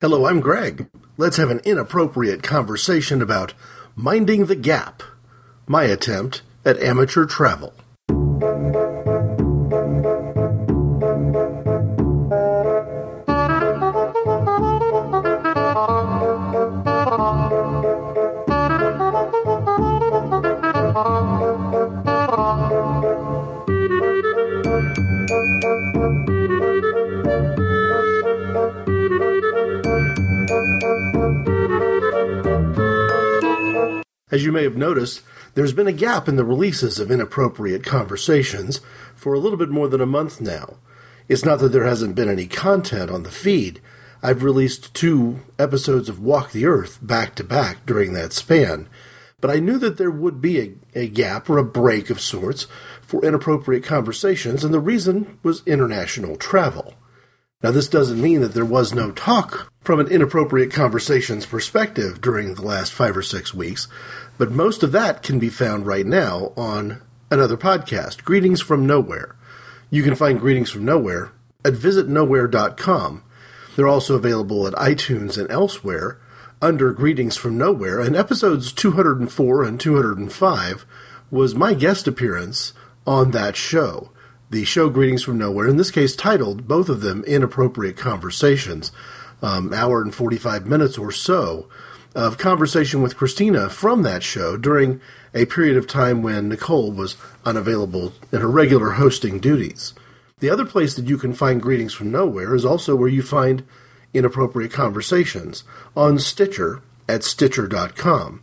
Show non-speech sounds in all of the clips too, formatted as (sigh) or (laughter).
Hello, I'm Greg. Let's have an inappropriate conversation about minding the gap, my attempt at amateur travel. May have noticed, there's been a gap in the releases of Inappropriate Conversations for a little bit more than a month now. It's not that there hasn't been any content on the feed. I've released two episodes of Walk the Earth back to back during that span, but I knew that there would be a, a gap or a break of sorts for Inappropriate Conversations, and the reason was international travel. Now, this doesn't mean that there was no talk from an inappropriate conversations perspective during the last five or six weeks, but most of that can be found right now on another podcast, Greetings from Nowhere. You can find Greetings from Nowhere at visitnowhere.com. They're also available at iTunes and elsewhere under Greetings from Nowhere, and episodes 204 and 205 was my guest appearance on that show the show Greetings from Nowhere, in this case titled, both of them Inappropriate Conversations, um, hour and 45 minutes or so of conversation with Christina from that show during a period of time when Nicole was unavailable in her regular hosting duties. The other place that you can find Greetings from Nowhere is also where you find Inappropriate Conversations on Stitcher at Stitcher.com.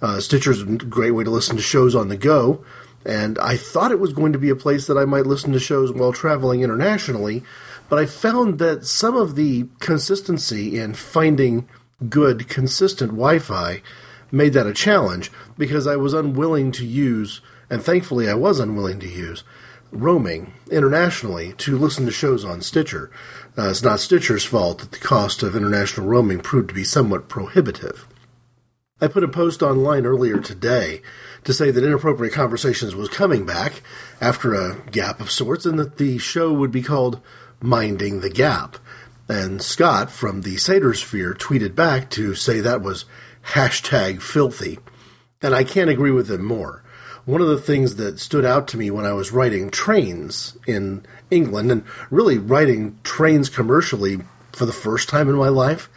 Uh, Stitcher's a great way to listen to shows on the go and I thought it was going to be a place that I might listen to shows while traveling internationally, but I found that some of the consistency in finding good, consistent Wi Fi made that a challenge because I was unwilling to use, and thankfully I was unwilling to use, roaming internationally to listen to shows on Stitcher. Uh, it's not Stitcher's fault that the cost of international roaming proved to be somewhat prohibitive. I put a post online earlier today to say that Inappropriate Conversations was coming back after a gap of sorts and that the show would be called Minding the Gap. And Scott from the Satyrosphere tweeted back to say that was hashtag filthy. And I can't agree with him more. One of the things that stood out to me when I was writing trains in England and really writing trains commercially for the first time in my life,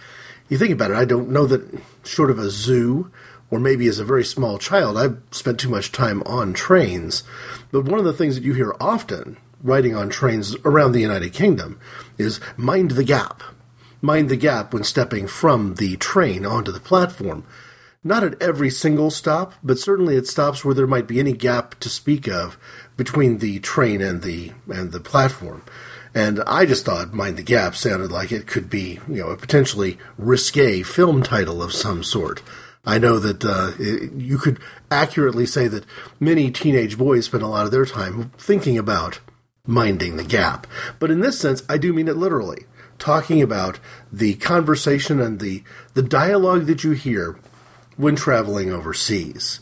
you think about it, I don't know that short of a zoo or maybe as a very small child, I've spent too much time on trains. But one of the things that you hear often riding on trains around the United Kingdom is mind the gap. Mind the gap when stepping from the train onto the platform. Not at every single stop, but certainly at stops where there might be any gap to speak of between the train and the and the platform. And I just thought Mind the Gap sounded like it could be, you know, a potentially risque film title of some sort. I know that uh, you could accurately say that many teenage boys spend a lot of their time thinking about minding the gap. But in this sense, I do mean it literally. Talking about the conversation and the, the dialogue that you hear when traveling overseas.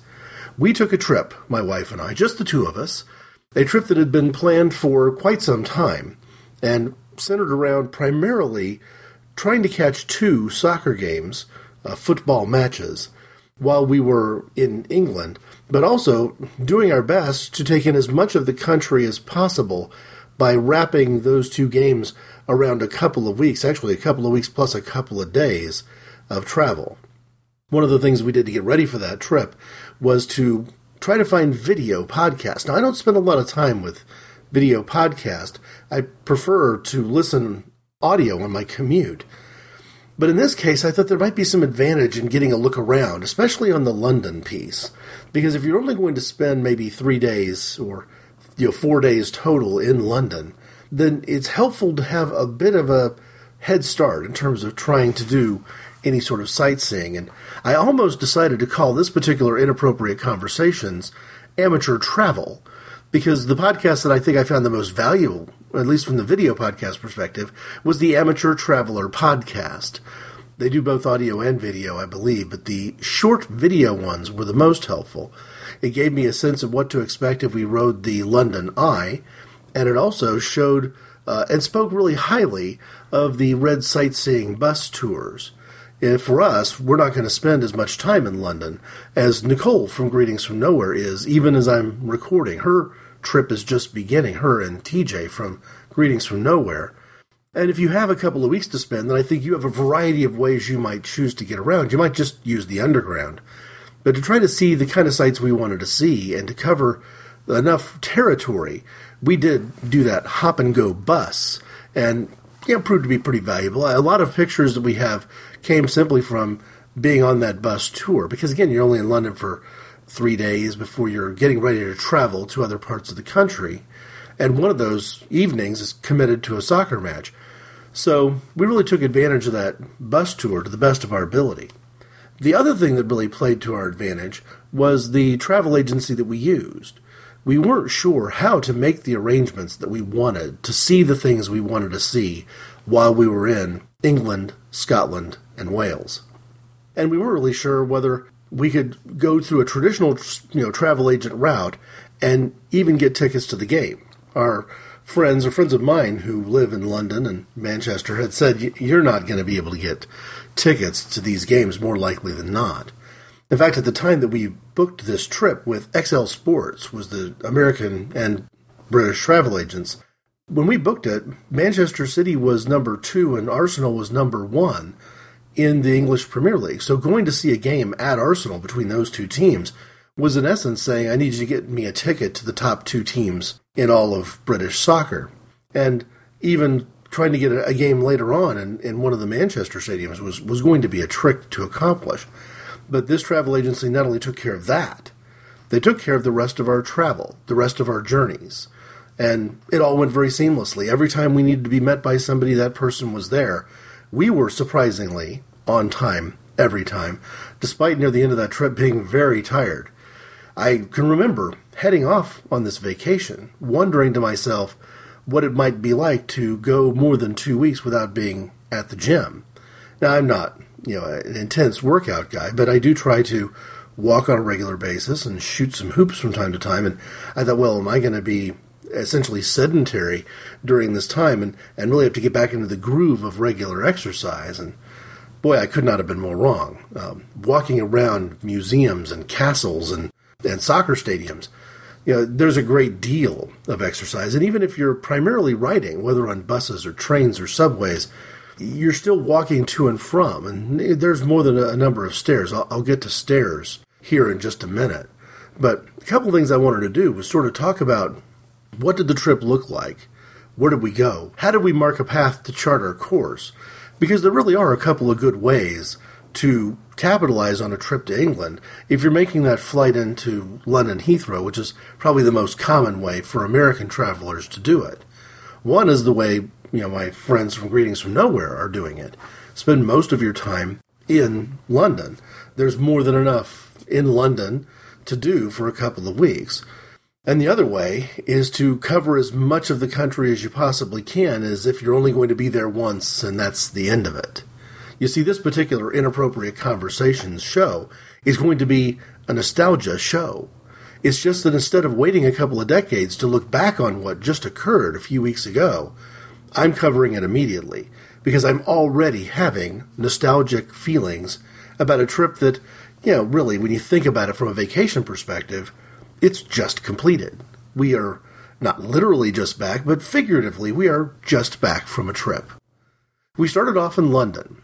We took a trip, my wife and I, just the two of us, a trip that had been planned for quite some time and centered around primarily trying to catch two soccer games uh, football matches while we were in England, but also doing our best to take in as much of the country as possible by wrapping those two games around a couple of weeks, actually, a couple of weeks plus a couple of days of travel. One of the things we did to get ready for that trip was to try to find video podcasts. Now, I don't spend a lot of time with video podcast. I prefer to listen audio on my commute. But in this case, I thought there might be some advantage in getting a look around, especially on the London piece. Because if you're only going to spend maybe three days or you know, four days total in London, then it's helpful to have a bit of a head start in terms of trying to do any sort of sightseeing. And I almost decided to call this particular inappropriate conversations amateur travel because the podcast that I think I found the most valuable, at least from the video podcast perspective, was the Amateur Traveler podcast. They do both audio and video, I believe, but the short video ones were the most helpful. It gave me a sense of what to expect if we rode the London Eye, and it also showed uh, and spoke really highly of the Red Sightseeing bus tours. And for us, we're not going to spend as much time in London as Nicole from Greetings from Nowhere is, even as I'm recording. Her trip is just beginning, her and TJ from Greetings from Nowhere. And if you have a couple of weeks to spend, then I think you have a variety of ways you might choose to get around. You might just use the underground. But to try to see the kind of sites we wanted to see and to cover enough territory, we did do that hop and go bus. And yeah, proved to be pretty valuable. A lot of pictures that we have came simply from being on that bus tour. Because again, you're only in London for three days before you're getting ready to travel to other parts of the country. And one of those evenings is committed to a soccer match. So we really took advantage of that bus tour to the best of our ability. The other thing that really played to our advantage was the travel agency that we used. We weren't sure how to make the arrangements that we wanted to see the things we wanted to see while we were in England, Scotland, and Wales. And we weren't really sure whether we could go through a traditional you know travel agent route and even get tickets to the game. Our friends or friends of mine who live in London and Manchester had said you're not going to be able to get tickets to these games more likely than not. In fact, at the time that we booked this trip with XL Sports, was the American and British travel agents. When we booked it, Manchester City was number two and Arsenal was number one in the English Premier League. So going to see a game at Arsenal between those two teams was in essence saying, I need you to get me a ticket to the top two teams in all of British soccer. And even trying to get a, game later on in, in one of the Manchester stadiums was, was going to be a trick to accomplish. But this travel agency not only took care of that, they took care of the rest of our travel, the rest of our journeys. And it all went very seamlessly. Every time we needed to be met by somebody, that person was there. We were surprisingly on time every time, despite near the end of that trip being very tired. I can remember heading off on this vacation, wondering to myself what it might be like to go more than two weeks without being at the gym. Now, I'm not, you know, an intense workout guy, but I do try to walk on a regular basis and shoot some hoops from time to time. And I thought, well, am I going to be essentially sedentary during this time and, and really have to get back into the groove of regular exercise? And boy, I could not have been more wrong. Um, walking around museums and castles and and soccer stadiums, you know, there's a great deal of exercise. And even if you're primarily riding, whether on buses or trains or subways, you're still walking to and from. And there's more than a number of stairs. I'll, I'll get to stairs here in just a minute. But a couple of things I wanted to do was sort of talk about what did the trip look like? Where did we go? How did we mark a path to chart our course? Because there really are a couple of good ways to capitalize on a trip to England if you're making that flight into London Heathrow, which is probably the most common way for American travelers to do it. One is the way you know my friends from Greetings from Nowhere are doing it. Spend most of your time in London. There's more than enough in London to do for a couple of weeks. And the other way is to cover as much of the country as you possibly can as if you're only going to be there once and that's the end of it. You see, this particular Inappropriate Conversations show is going to be a nostalgia show. It's just that instead of waiting a couple of decades to look back on what just occurred a few weeks ago, I'm covering it immediately because I'm already having nostalgic feelings about a trip that, you know, really, when you think about it from a vacation perspective, it's just completed. We are not literally just back, but figuratively, we are just back from a trip. We started off in London,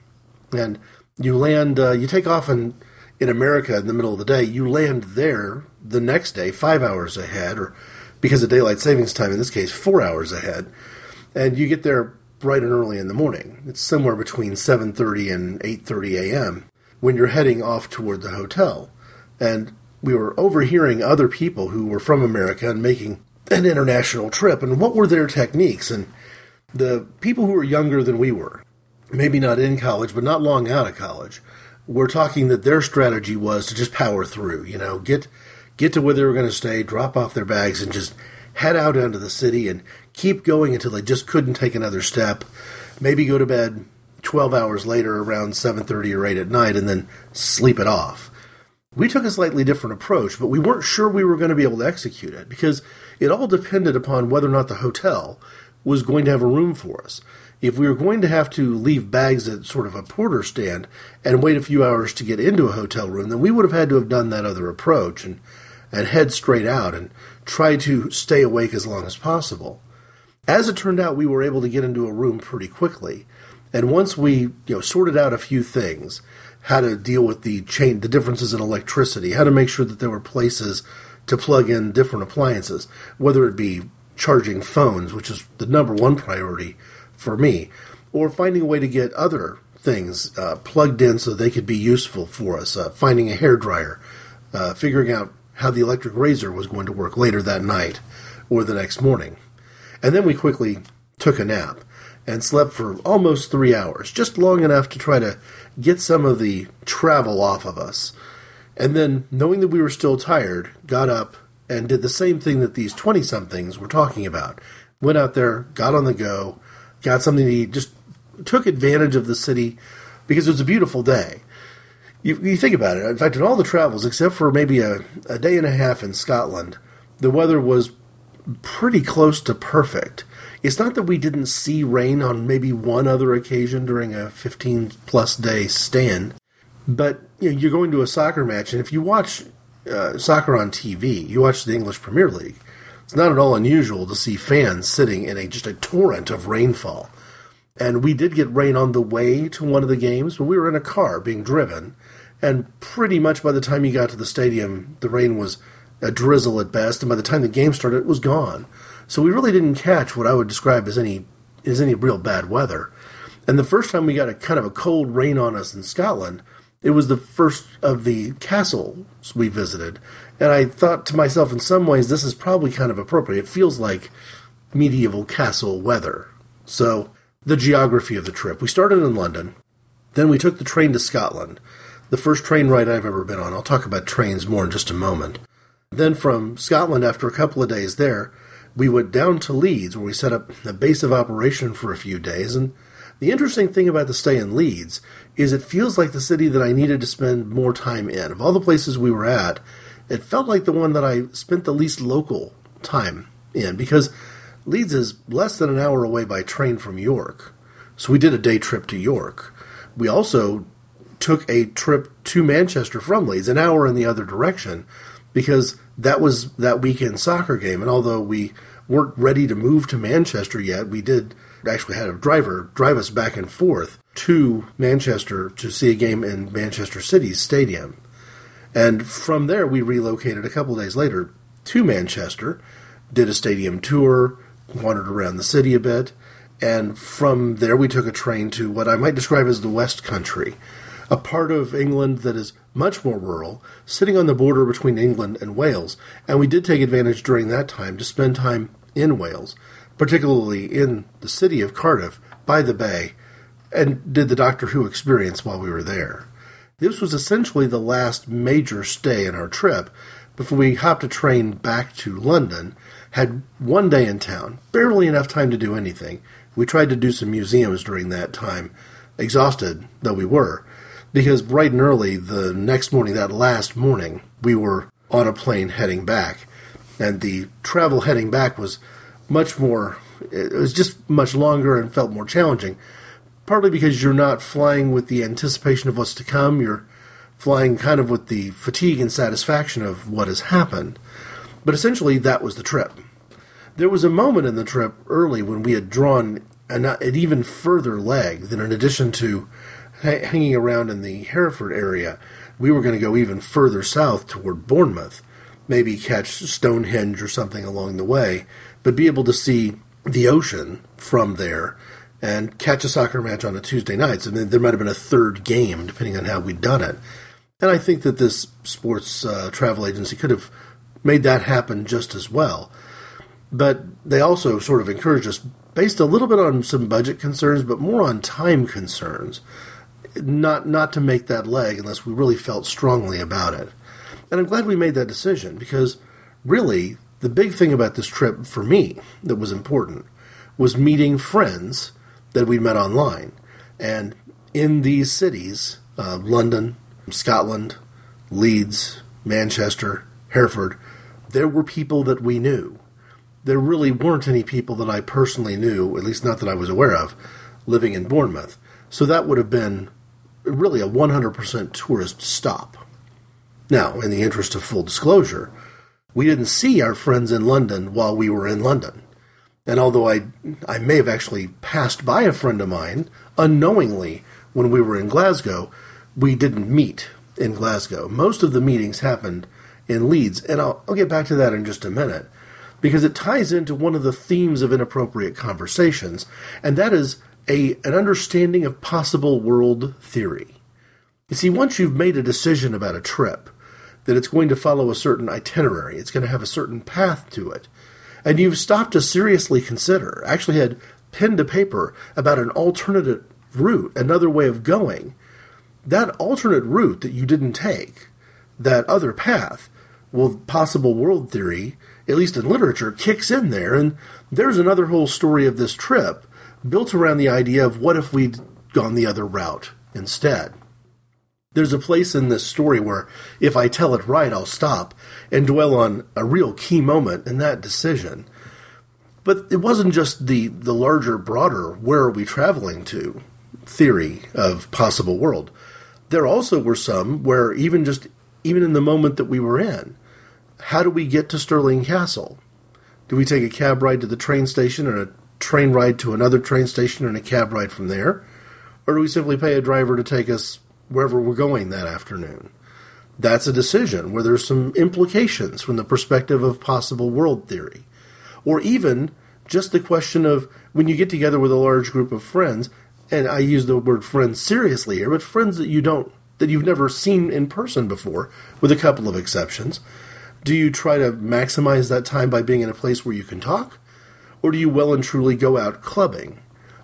and you land, uh, you take off in, in America in the middle of the day, you land there the next day, five hours ahead, or because of daylight savings time, in this case, four hours ahead, and you get there bright and early in the morning. It's somewhere between 7.30 and 8.30 a.m. when you're heading off toward the hotel. And we were overhearing other people who were from America and making an international trip, and what were their techniques? And the people who were younger than we were, maybe not in college, but not long out of college, were talking that their strategy was to just power through, you know, get get to where they were going to stay, drop off their bags, and just head out into the city and keep going until they just couldn't take another step. Maybe go to bed 12 hours later around 7:30 or 8 at night and then sleep it off. We took a slightly different approach, but we weren't sure we were going to be able to execute it because it all depended upon whether or not the hotel was going to have a room for us. If we were going to have to leave bags at sort of a porter stand and wait a few hours to get into a hotel room, then we would have had to have done that other approach and, and head straight out and try to stay awake as long as possible. As it turned out, we were able to get into a room pretty quickly. And once we you know sorted out a few things, how to deal with the chain, the differences in electricity, how to make sure that there were places to plug in different appliances, whether it be charging phones, which is the number one priority for me, or finding a way to get other things uh, plugged in so they could be useful for us, uh, finding a hair dryer, uh, figuring out how the electric razor was going to work later that night or the next morning. And then we quickly took a nap and slept for almost three hours, just long enough to try to get some of the travel off of us. And then, knowing that we were still tired, got up and did the same thing that these 20 somethings were talking about. Went out there, got on the go, got something to eat, just took advantage of the city because it was a beautiful day. You, you think about it. In fact, in all the travels, except for maybe a, a day and a half in Scotland, the weather was pretty close to perfect. It's not that we didn't see rain on maybe one other occasion during a 15 plus day stand, but you know, you're going to a soccer match, and if you watch uh, soccer on TV, you watch the English Premier League, it's not at all unusual to see fans sitting in a just a torrent of rainfall. And we did get rain on the way to one of the games, but we were in a car being driven, and pretty much by the time you got to the stadium, the rain was a drizzle at best, and by the time the game started, it was gone. So we really didn't catch what I would describe as any as any real bad weather. And the first time we got a kind of a cold rain on us in Scotland, it was the first of the castles we visited. And I thought to myself, in some ways, this is probably kind of appropriate. It feels like medieval castle weather. So, the geography of the trip. We started in London, then we took the train to Scotland. The first train ride I've ever been on. I'll talk about trains more in just a moment. Then from Scotland, after a couple of days there, we went down to Leeds, where we set up a base of operation for a few days. And the interesting thing about the stay in Leeds is it feels like the city that I needed to spend more time in. Of all the places we were at, it felt like the one that I spent the least local time in because Leeds is less than an hour away by train from York. So we did a day trip to York. We also took a trip to Manchester from Leeds, an hour in the other direction, because that was that weekend soccer game. And although we weren't ready to move to Manchester yet, we did actually had a driver drive us back and forth to Manchester to see a game in Manchester City's stadium. And from there, we relocated a couple days later to Manchester, did a stadium tour, wandered around the city a bit, and from there, we took a train to what I might describe as the West Country, a part of England that is much more rural, sitting on the border between England and Wales. And we did take advantage during that time to spend time in Wales, particularly in the city of Cardiff by the bay, and did the Doctor Who experience while we were there. This was essentially the last major stay in our trip before we hopped a train back to London, had one day in town, barely enough time to do anything. We tried to do some museums during that time, exhausted though we were, because bright and early the next morning, that last morning, we were on a plane heading back. And the travel heading back was much more, it was just much longer and felt more challenging. Partly because you're not flying with the anticipation of what's to come, you're flying kind of with the fatigue and satisfaction of what has happened. But essentially, that was the trip. There was a moment in the trip early when we had drawn an, an even further leg than in addition to hanging around in the Hereford area, we were going to go even further south toward Bournemouth, maybe catch Stonehenge or something along the way, but be able to see the ocean from there and catch a soccer match on a Tuesday night. So there might have been a third game, depending on how we'd done it. And I think that this sports uh, travel agency could have made that happen just as well. But they also sort of encouraged us, based a little bit on some budget concerns, but more on time concerns not not to make that leg unless we really felt strongly about it. And I'm glad we made that decision because really the big thing about this trip for me that was important was meeting friends that we met online. And in these cities, uh, London, Scotland, Leeds, Manchester, Hereford, there were people that we knew. there really weren't any people that I personally knew, at least not that I was aware of, living in Bournemouth. So that would have been really a 100% tourist stop. Now, in the interest of full disclosure, we didn't see our friends in London while we were in London. And although I, I may have actually passed by a friend of mine unknowingly when we were in Glasgow, we didn't meet in Glasgow. Most of the meetings happened in Leeds, and I'll, I'll get back to that in just a minute because it ties into one of the themes of inappropriate conversations, and that is a an understanding of possible world theory. You see, once you've made a decision about a trip, that it's going to follow a certain itinerary, it's going to have a certain path to it, and you've stopped to seriously consider, actually had pen to paper about an alternate route, another way of going, that alternate route that you didn't take, that other path, well, possible world theory, at least in literature, kicks in there, and there's another whole story of this trip built around the idea of what if we'd gone the other route instead. There's a place in this story where if I tell it right, I'll stop and dwell on a real key moment in that decision. But it wasn't just the, the larger, broader, where are we traveling to theory of possible world. There also were some where even just even in the moment that we were in, how do we get to Stirling Castle? Do we take a cab ride to the train station and a train ride to another train station and a cab ride from there? Or do we simply pay a driver to take us wherever we're going that afternoon? That's a decision where there's some implications from the perspective of possible world theory. Or even just the question of when you get together with a large group of friends, and I use the word friends seriously here, but friends that you don't that you've never seen in person before, with a couple of exceptions. Do you try to maximize that time by being in a place where you can talk? Or do you well and truly go out clubbing?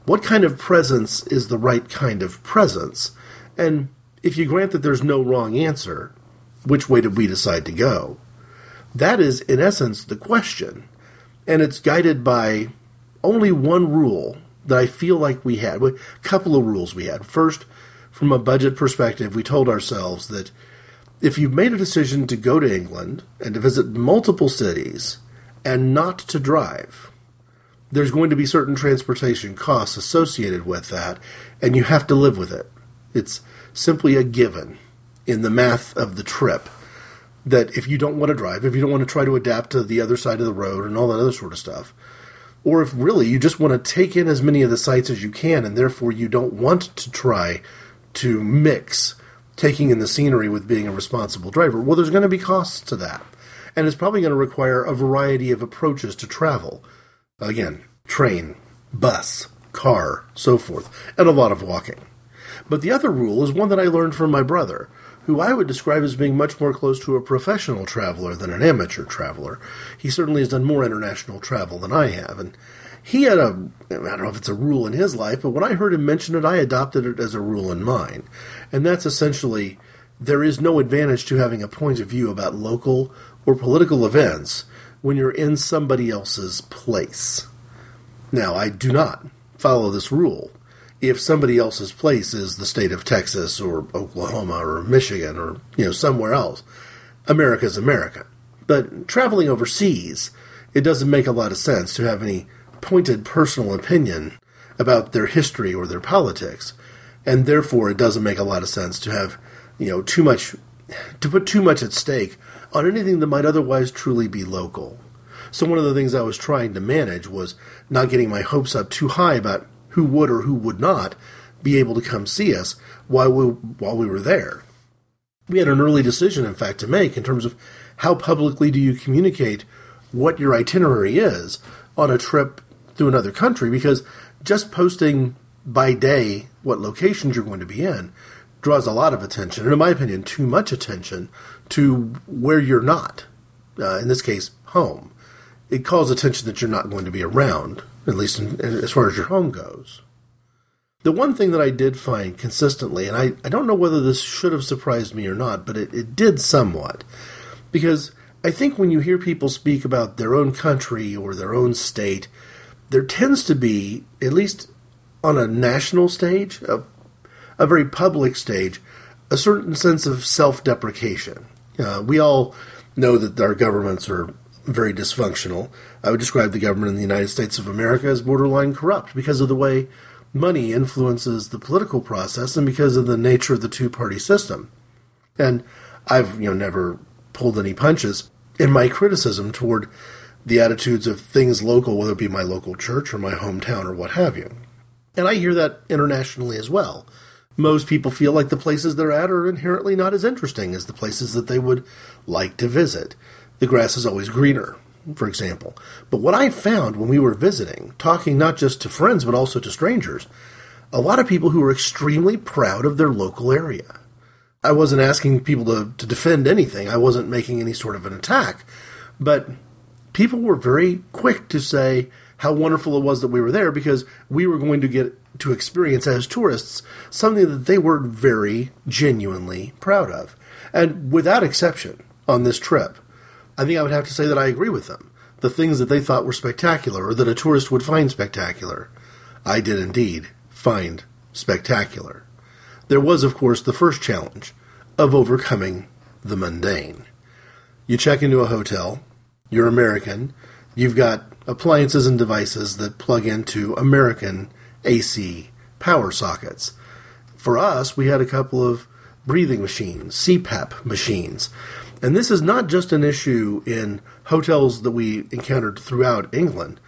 What kind of presence is the right kind of presence? And if you grant that there's no wrong answer, which way did we decide to go? That is, in essence, the question. And it's guided by only one rule that I feel like we had. A couple of rules we had. First, from a budget perspective, we told ourselves that if you've made a decision to go to England and to visit multiple cities and not to drive, there's going to be certain transportation costs associated with that, and you have to live with it. It's simply a given in the math of the trip that if you don't want to drive, if you don't want to try to adapt to the other side of the road and all that other sort of stuff, or if really you just want to take in as many of the sites as you can and therefore you don't want to try to mix taking in the scenery with being a responsible driver, well, there's going to be costs to that. And it's probably going to require a variety of approaches to travel. Again, train, bus, car, so forth, and a lot of walking. But the other rule is one that I learned from my brother, who I would describe as being much more close to a professional traveler than an amateur traveler. He certainly has done more international travel than I have, and he had a I don't know if it's a rule in his life, but when I heard him mention it, I adopted it as a rule in mine. And that's essentially there is no advantage to having a point of view about local or political events when you're in somebody else's place. Now, I do not follow this rule if somebody else's place is the state of Texas or Oklahoma or Michigan or you know somewhere else. America's America. But traveling overseas, it doesn't make a lot of sense to have any pointed personal opinion about their history or their politics, and therefore it doesn't make a lot of sense to have you know too much to put too much at stake on anything that might otherwise truly be local. So one of the things I was trying to manage was not getting my hopes up too high about who would or who would not be able to come see us while we, while we were there. We had an early decision, in fact, to make in terms of how publicly do you communicate what your itinerary is on a trip through another country because just posting by day what locations you're going to be in draws a lot of attention, and in my opinion, too much attention to where you're not. Uh, in this case, home. It calls attention that you're not going to be around at least in, as far as your home goes. The one thing that I did find consistently, and I, I don't know whether this should have surprised me or not, but it, it did somewhat, because I think when you hear people speak about their own country or their own state, there tends to be, at least on a national stage, a, a very public stage, a certain sense of self deprecation. Uh, we all know that our governments are very dysfunctional. I would describe the government in the United States of America as borderline corrupt because of the way money influences the political process and because of the nature of the two party system. And I've you know never pulled any punches in my criticism toward the attitudes of things local, whether it be my local church or my hometown or what have you. And I hear that internationally as well. Most people feel like the places they're at are inherently not as interesting as the places that they would like to visit. The grass is always greener, for example. But what I found when we were visiting, talking not just to friends but also to strangers, a lot of people who were extremely proud of their local area. I wasn't asking people to, to defend anything, I wasn't making any sort of an attack, but people were very quick to say how wonderful it was that we were there because we were going to get to experience as tourists something that they were very genuinely proud of. And without exception, on this trip, I think I would have to say that I agree with them. The things that they thought were spectacular or that a tourist would find spectacular, I did indeed find spectacular. There was, of course, the first challenge of overcoming the mundane. You check into a hotel, you're American, you've got appliances and devices that plug into American AC power sockets. For us, we had a couple of breathing machines, CPAP machines. And this is not just an issue in hotels that we encountered throughout England.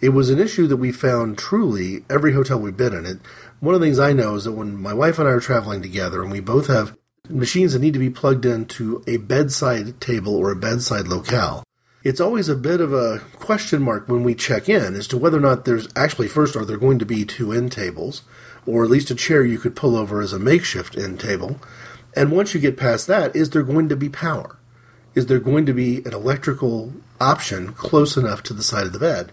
It was an issue that we found truly every hotel we've been in. It one of the things I know is that when my wife and I are traveling together and we both have machines that need to be plugged into a bedside table or a bedside locale, it's always a bit of a question mark when we check in as to whether or not there's actually, first, are there going to be two end tables, or at least a chair you could pull over as a makeshift end table? And once you get past that, is there going to be power? Is there going to be an electrical option close enough to the side of the bed?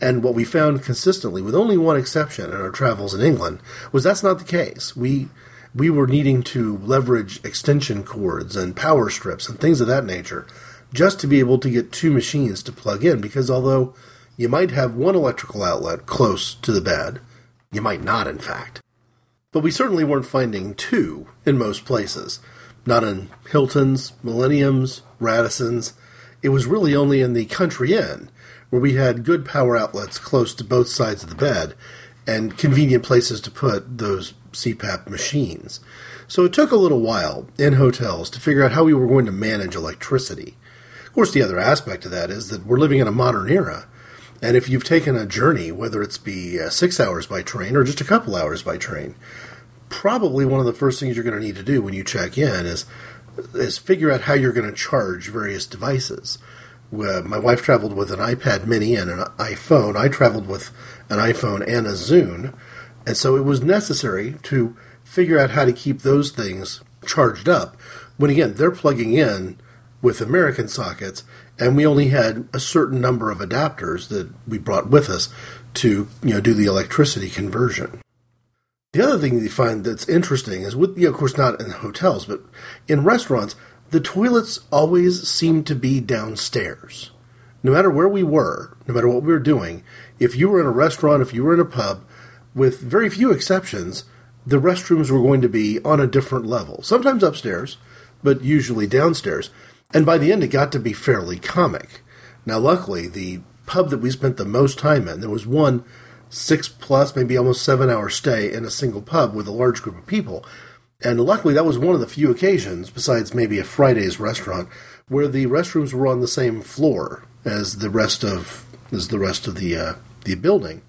And what we found consistently, with only one exception in our travels in England, was that's not the case. We we were needing to leverage extension cords and power strips and things of that nature just to be able to get two machines to plug in because although you might have one electrical outlet close to the bed, you might not, in fact. But we certainly weren't finding two in most places. Not in Hilton's, Millennium's, Radisson's. It was really only in the country inn where we had good power outlets close to both sides of the bed and convenient places to put those CPAP machines. So it took a little while in hotels to figure out how we were going to manage electricity. Of course, the other aspect of that is that we're living in a modern era. And if you've taken a journey, whether it's be uh, six hours by train or just a couple hours by train, probably one of the first things you're going to need to do when you check in is is figure out how you're going to charge various devices. Uh, my wife traveled with an iPad Mini and an iPhone. I traveled with an iPhone and a Zune, and so it was necessary to figure out how to keep those things charged up. When again, they're plugging in with American sockets, and we only had a certain number of adapters that we brought with us to you know do the electricity conversion. The other thing you find that's interesting is with you know, of course not in hotels, but in restaurants, the toilets always seem to be downstairs. No matter where we were, no matter what we were doing, if you were in a restaurant, if you were in a pub, with very few exceptions, the restrooms were going to be on a different level. Sometimes upstairs, but usually downstairs. And by the end, it got to be fairly comic. Now, luckily, the pub that we spent the most time in, there was one six plus, maybe almost seven hour stay in a single pub with a large group of people. And luckily, that was one of the few occasions, besides maybe a Friday's restaurant, where the restrooms were on the same floor as the rest of as the rest of the uh, the building.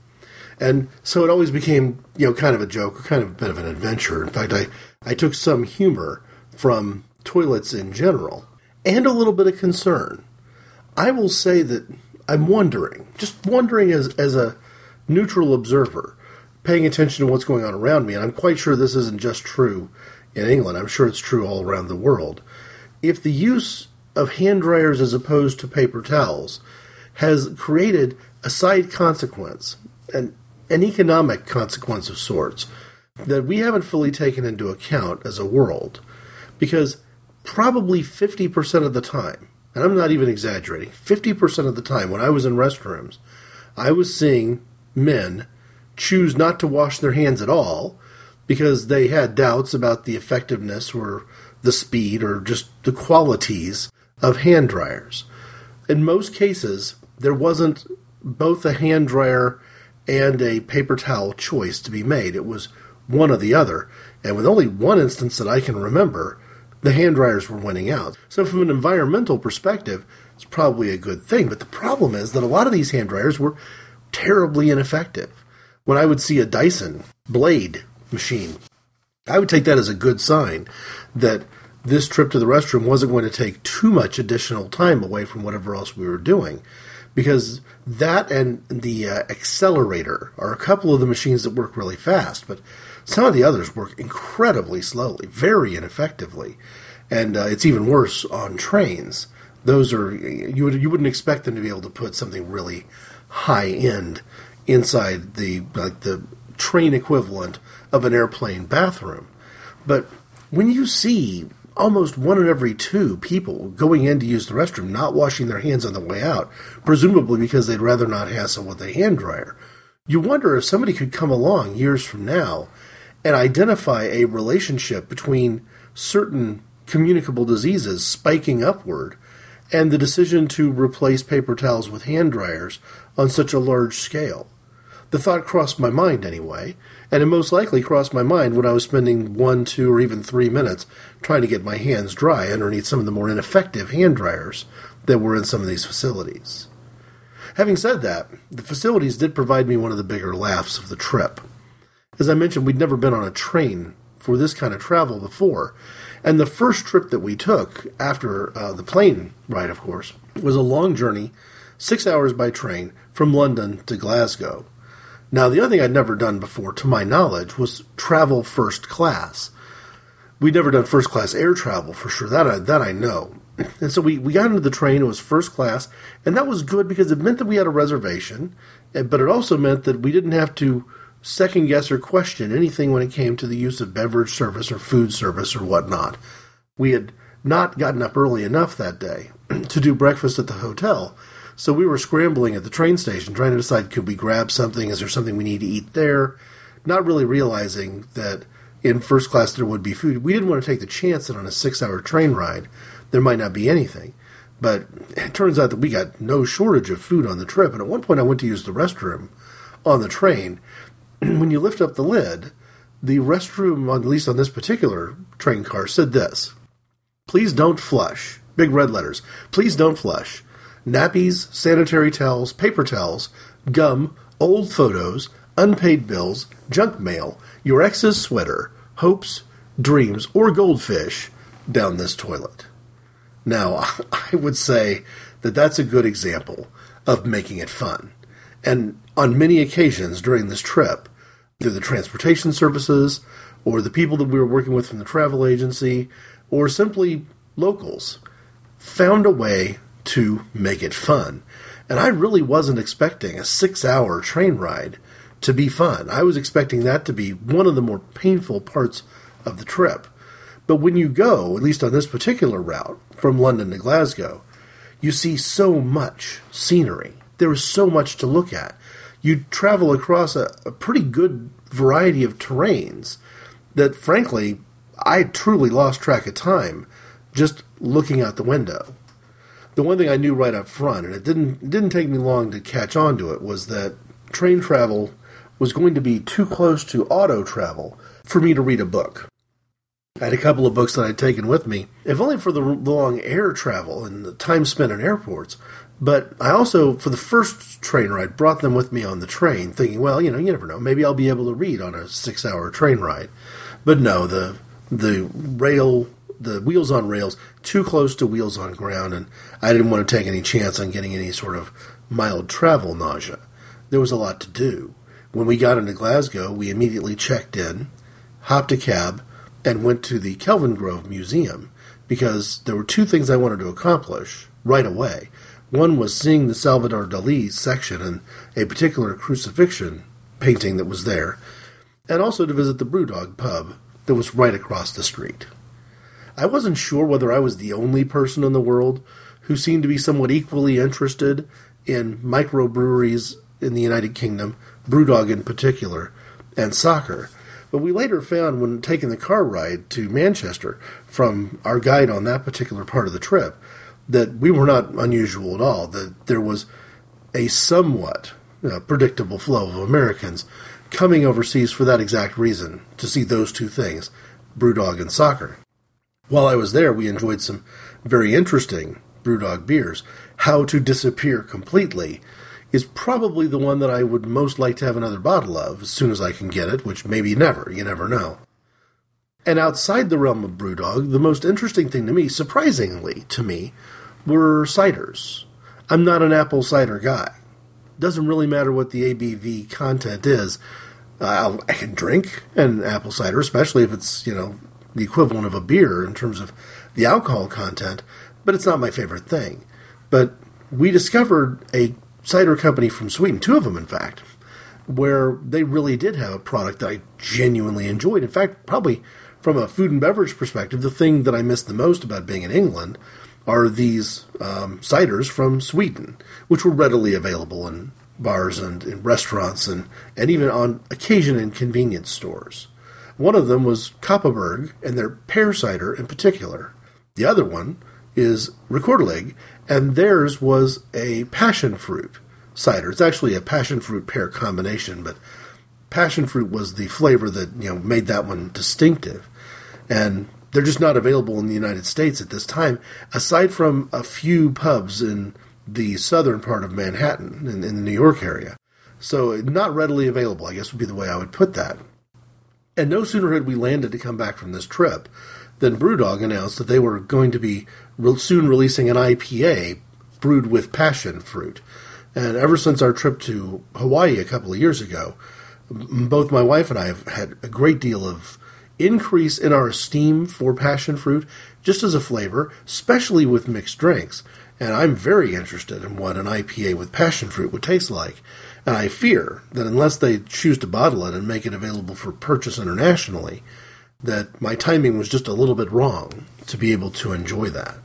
And so it always became, you know, kind of a joke, or kind of a bit of an adventure. In fact, I, I took some humor from toilets in general and a little bit of concern. I will say that I'm wondering, just wondering as, as a neutral observer, paying attention to what's going on around me, and I'm quite sure this isn't just true in England, I'm sure it's true all around the world. If the use of hand dryers as opposed to paper towels has created a side consequence, an, an economic consequence of sorts, that we haven't fully taken into account as a world. Because probably 50% of the time, and I'm not even exaggerating, 50% of the time when I was in restrooms, I was seeing men choose not to wash their hands at all because they had doubts about the effectiveness or the speed or just the qualities of hand dryers. in most cases, there wasn't both a hand dryer and a paper towel choice to be made. It was one or the other. And with only one instance that I can remember, the hand dryers were winning out. So, from an environmental perspective, it's probably a good thing. But the problem is that a lot of these hand dryers were terribly ineffective. When I would see a Dyson blade machine, I would take that as a good sign that this trip to the restroom wasn't going to take too much additional time away from whatever else we were doing. Because that and the uh, Xlerator are a couple of the machines that work really fast, but some of the others work incredibly slowly, very ineffectively. And uh, it's even worse on trains. Those are you would you wouldn't expect them to be able to put something really high end inside the like the train equivalent of an airplane bathroom. But when you see almost one in every two people going in to use the restroom not washing their hands on the way out, presumably because they'd rather not hassle with a hand dryer. You wonder if somebody could come along years from now and identify a relationship between certain communicable diseases spiking upward and the decision to replace paper towels with hand dryers on such a large scale. The thought crossed my mind anyway, and it most likely crossed my mind when I was spending one, two, or even three minutes trying to get my hands dry underneath some of the more ineffective hand dryers that were in some of these facilities. Having said that, the facilities did provide me one of the bigger laughs of the trip. As I mentioned, we'd never been on a train for this kind of travel before, and the first trip that we took after uh, the plane ride, of course, was a long journey, six hours by train from London to Glasgow. Now, the other thing I'd never done before, to my knowledge, was travel first class. We'd never done first class air travel for sure. That I, that I know. (clears throat) And so we, we got into the train. It was first class, and that was good because it meant that we had a reservation, but it also meant that we didn't have to second guess or question anything when it came to the use of beverage service or food service or whatnot. We had not gotten up early enough that day (clears throat) to do breakfast at the hotel, so we were scrambling at the train station trying to decide could we grab something? Is there something we need to eat there? Not really realizing that in first class there would be food. We didn't want to take the chance that on a six hour train ride there might not be anything. But it turns out that we got no shortage of food on the trip. And at one point I went to use the restroom on the train. (clears throat) when you lift up the lid, the restroom, at least on this particular train car, said this Please don't flush. Big red letters. Please don't flush nappies, sanitary towels, paper towels, gum, old photos, unpaid bills, junk mail, your ex's sweater, hopes, dreams, or goldfish down this toilet. Now, (laughs) I would say that that's a good example of making it fun. And on many occasions during this trip, through the transportation services, or the people that we were working with from the travel agency, or simply locals, found a way to make it fun. And I really wasn't expecting a six hour train ride to be fun. I was expecting that to be one of the more painful parts of the trip. But when you go, at least on this particular route from London to Glasgow, you see so much scenery. There is so much to look at. You travel across a, a pretty good variety of terrains that, frankly, I truly lost track of time just looking out the window the one thing I knew right up front, and it didn't didn't take me long to catch on to it, was that train travel was going to be too close to auto travel for me to read a book. I had a couple of books that I'd taken with me, if only for the long air travel and the time spent in airports. But I also, for the first train ride, brought them with me on the train, thinking, well, you know, you never know, maybe I'll be able to read on a six-hour train ride. But no, the the rail the wheels on rails too close to wheels on ground, and I didn't want to take any chance on getting any sort of mild travel nausea. There was a lot to do. When we got into Glasgow, we immediately checked in, hopped a cab, and went to the Kelvingrove Museum because there were two things I wanted to accomplish right away. One was seeing the Salvador Dali section and a particular crucifixion painting that was there, and also to visit the Brewdog pub that was right across the street. I wasn't sure whether I was the only person in the world who seemed to be somewhat equally interested in microbreweries in the United Kingdom, Brewdog in particular, and soccer. But we later found when taking the car ride to Manchester from our guide on that particular part of the trip that we were not unusual at all, that there was a somewhat uh, predictable flow of Americans coming overseas for that exact reason, to see those two things, Brewdog and soccer. While I was there, we enjoyed some very interesting Brewdog beers. How to Disappear Completely is probably the one that I would most like to have another bottle of as soon as I can get it, which maybe never, you never know. And outside the realm of Brewdog, the most interesting thing to me, surprisingly to me, were ciders. I'm not an apple cider guy. Doesn't really matter what the ABV content is. Uh, I can drink an apple cider, especially if it's you know the equivalent of a beer in terms of the alcohol content, but it's not my favorite thing. But we discovered a cider company from Sweden, two of them in fact, where they really did have a product that I genuinely enjoyed. In fact, probably from a food and beverage perspective, the thing that I missed the most about being in England are these um, ciders from Sweden, which were readily available in bars and in restaurants and, and even on occasion in convenience stores. One of them was Kopparberg and their pear cider in particular. The other one is Rekorderlig, and theirs was a passion fruit cider. It's actually a passion fruit pear combination, but passion fruit was the flavor that you know made that one distinctive, and they're just not available in the United States at this time, aside from a few pubs in the southern part of Manhattan, in, in the New York area. So not readily available, I guess would be the way I would put that. And no sooner had we landed to come back from this trip than Brewdog announced that they were going to be soon releasing an IPA brewed with passion fruit. And ever since our trip to Hawaii a couple of years ago, both my wife and I have had a great deal of increase in our esteem for passion fruit just as a flavor, especially with mixed drinks. And I'm very interested in what an IPA with passion fruit would taste like. And I fear that unless they choose to bottle it and make it available for purchase internationally, that my timing was just a little bit wrong to be able to enjoy that.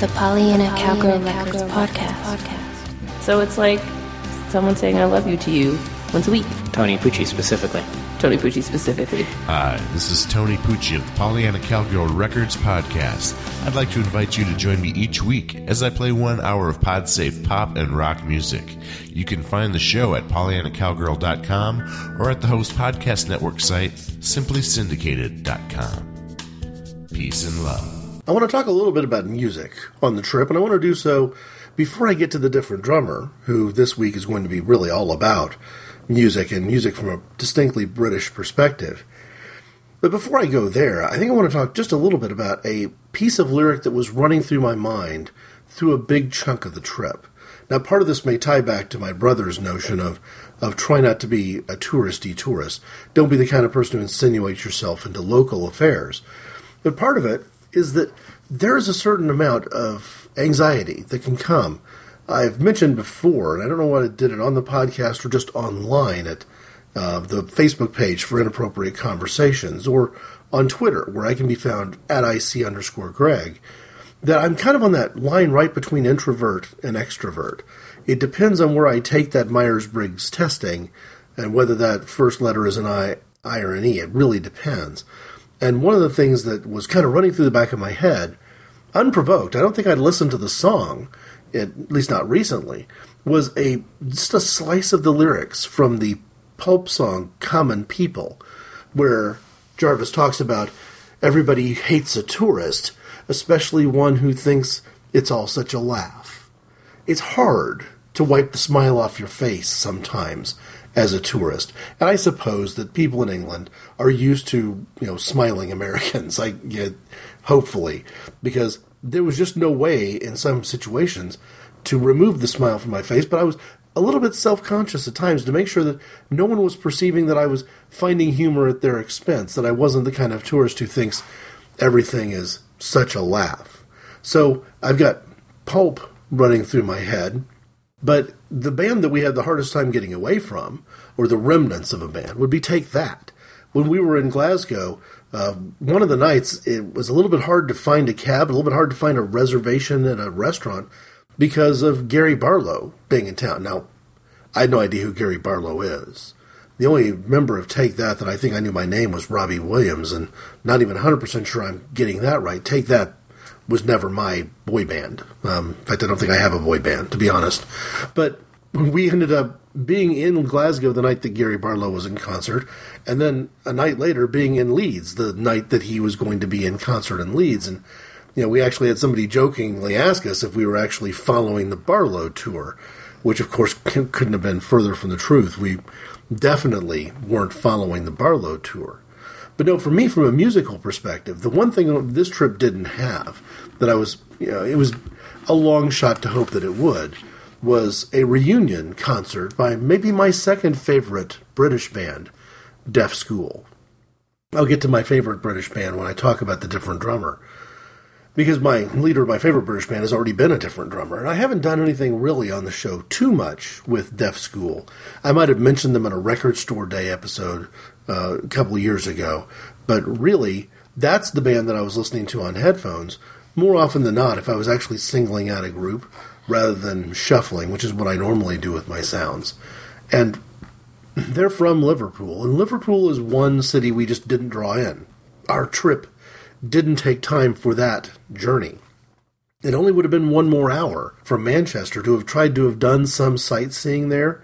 The Pollyanna Cowgirl Records podcast. So it's like someone saying I love you to you once a week. Tony Pucci specifically. Tony Pucci specifically. Hi, this is Tony Pucci of the Pollyanna Cowgirl Records podcast. I'd like to invite you to join me each week as I play one hour of PodSafe pop and rock music. You can find the show at PollyannaCowgirl.com or at the host podcast network site, simplysyndicated.com. Peace and love. I want to talk a little bit about music on the trip, and I want to do so before I get to the different drummer, who this week is going to be really all about music and music from a distinctly British perspective. But before I go there, I think I want to talk just a little bit about a piece of lyric that was running through my mind through a big chunk of the trip. Now, part of this may tie back to my brother's notion of, of try not to be a touristy tourist. Don't be the kind of person who insinuates yourself into local affairs. But part of it is that there is a certain amount of anxiety that can come. I've mentioned before, and I don't know what I did it on the podcast or just online at uh, the Facebook page for Inappropriate Conversations or on Twitter, where I can be found at IC underscore Greg, that I'm kind of on that line right between introvert and extrovert. It depends on where I take that Myers Briggs testing and whether that first letter is an I, I or an E. It really depends. And one of the things that was kind of running through the back of my head, unprovoked, I don't think I'd listened to the song, at least not recently, was a just a slice of the lyrics from the pulp song Common People, where Jarvis talks about everybody hates a tourist, especially one who thinks it's all such a laugh. It's hard to wipe the smile off your face sometimes as a tourist. And I suppose that people in England are used to, you know, smiling Americans. (laughs) I yeah, hopefully, because there was just no way in some situations to remove the smile from my face, but I was a little bit self-conscious at times to make sure that no one was perceiving that I was finding humor at their expense, that I wasn't the kind of tourist who thinks everything is such a laugh. So, I've got pulp running through my head but the band that we had the hardest time getting away from, or the remnants of a band, would be Take That. When we were in Glasgow, uh, one of the nights it was a little bit hard to find a cab, a little bit hard to find a reservation at a restaurant because of Gary Barlow being in town. Now, I had no idea who Gary Barlow is. The only member of Take That that I think I knew my name was Robbie Williams, and not even 100% sure I'm getting that right. Take That was never my boy band. Um, in fact, I don't think I have a boy band, to be honest. But we ended up being in Glasgow the night that Gary Barlow was in concert, and then a night later being in Leeds the night that he was going to be in concert in Leeds. And, you know, we actually had somebody jokingly ask us if we were actually following the Barlow tour, which of course (laughs) couldn't have been further from the truth. We definitely weren't following the Barlow tour. But no, for me, from a musical perspective, the one thing this trip didn't have that I was, you know, it was a long shot to hope that it would, was a reunion concert by maybe my second favorite British band, Deaf School. I'll get to my favorite British band when I talk about the different drummer. Because my leader of my favorite British band has already been a different drummer, and I haven't done anything really on the show too much with Deaf School. I might have mentioned them in a Record Store Day episode uh, a couple of years ago. But really, that's the band that I was listening to on headphones more often than not if I was actually singling out a group rather than shuffling, which is what I normally do with my sounds. And they're from Liverpool, and Liverpool is one city we just didn't draw in. Our trip didn't take time for that journey. It only would have been one more hour from Manchester to have tried to have done some sightseeing there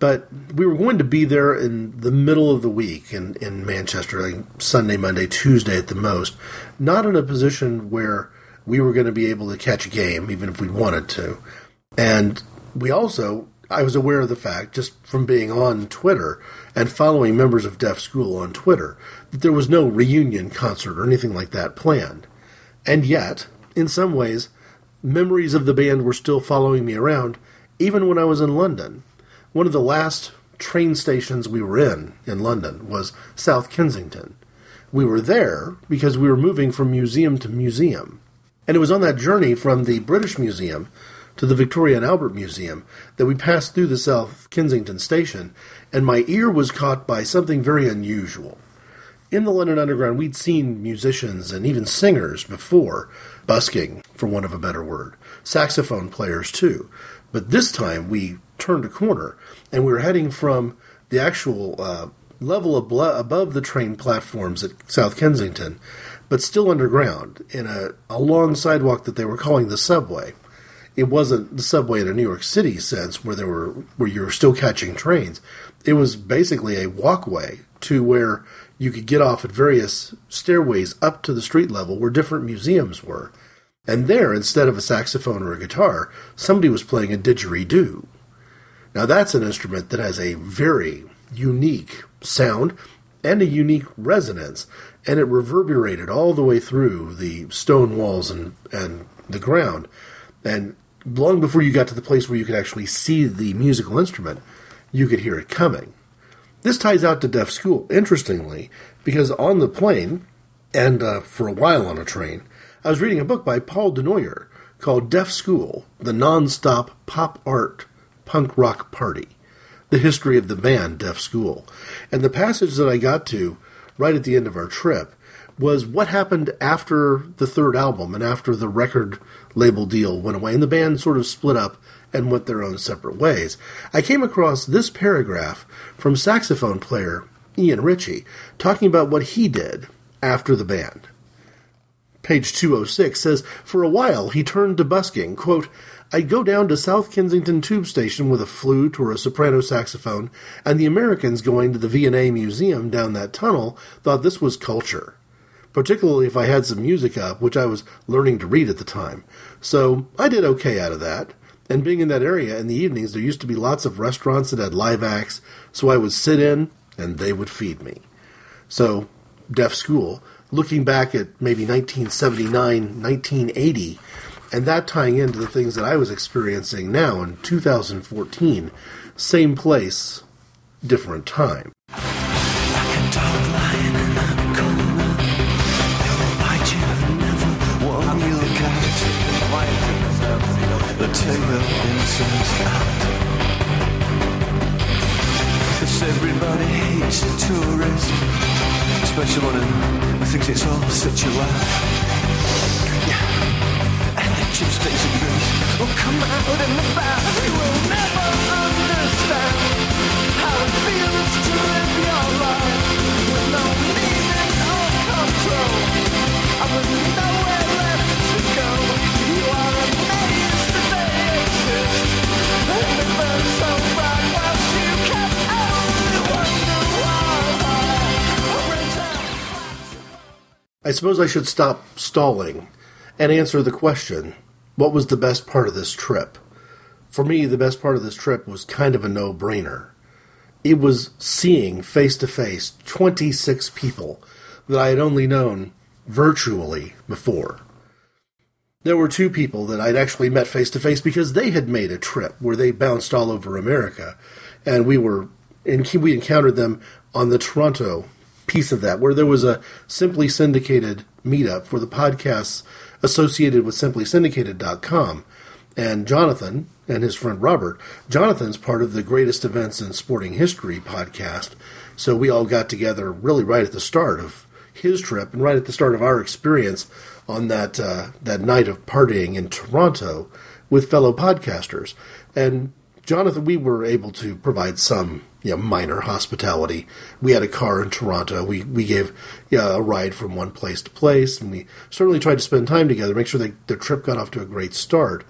but we were going to be there in the middle of the week in, in Manchester, like Sunday, Monday, Tuesday at the most, not in a position where we were going to be able to catch a game, even if we wanted to. And we also, I was aware of the fact, just from being on Twitter and following members of Deaf School on Twitter, that there was no reunion concert or anything like that planned. And yet, in some ways, memories of the band were still following me around, even when I was in London one of the last train stations we were in in London was South Kensington. We were there because we were moving from museum to museum. And it was on that journey from the British Museum to the Victoria and Albert Museum that we passed through the South Kensington station, and my ear was caught by something very unusual. In the London Underground, we'd seen musicians and even singers before, busking, for want of a better word, saxophone players too. But this time we turned a corner, and we were heading from the actual uh, level above the train platforms at South Kensington, but still underground in a, a long sidewalk that they were calling the subway. It wasn't the subway in a New York City sense where there were where you were still catching trains. It was basically a walkway to where you could get off at various stairways up to the street level where different museums were. And there, instead of a saxophone or a guitar, somebody was playing a didgeridoo. Now, that's an instrument that has a very unique sound and a unique resonance, and it reverberated all the way through the stone walls and, and the ground. And long before you got to the place where you could actually see the musical instrument, you could hear it coming. This ties out to Deaf School, interestingly, because on the plane, and uh, for a while on a train, I was reading a book by Paul Du Noyer called Deaf School The Non-Stop Pop Art punk rock party, the history of the band Deaf School. And the passage that I got to right at the end of our trip was what happened after the third album and after the record label deal went away and the band sort of split up and went their own separate ways. I came across this paragraph from saxophone player Ian Ritchie talking about what he did after the band. Page 206 says, For a while he turned to busking, quote, I'd go down to South Kensington Tube Station with a flute or a soprano saxophone, and the Americans going to the V&A Museum down that tunnel thought this was culture. Particularly if I had some music up, which I was learning to read at the time. So I did okay out of that. And being in that area in the evenings, there used to be lots of restaurants that had live acts, so I would sit in and they would feed me. So, deaf school, looking back at maybe 1979, 1980, and that tying into the things that I was experiencing now in 2014, same place, different time. everybody hates a tourist, especially one who thinks it's all such a laugh. Stays in this will come out in the. You will never understand how it feels to live your life with no meaning or control. And with nowhere left to go, you are amazed that they exist. And it burns so bright whilst you can only wonder why. I suppose I should stop stalling and answer the question what was the best part of this trip? For me, the best part of this trip was kind of a no brainer. It was seeing face to face 26 people that I had only known virtually before. There were two people that I'd actually met face to face because they had made a trip where they bounced all over America, and we were and we encountered them on the Toronto piece of that, where there was a simply syndicated meetup for the podcasts associated with simplysyndicated.com. And Jonathan and his friend Robert, Jonathan's part of the Greatest Events in Sporting History podcast. So we all got together really right at the start of his trip and right at the start of our experience on that uh, that night of partying in Toronto with fellow podcasters. And Jonathan, we were able to provide some you know, minor hospitality. We had a car in Toronto. We we gave a ride from one place to place, and we certainly tried to spend time together, make sure that their trip got off to a great start.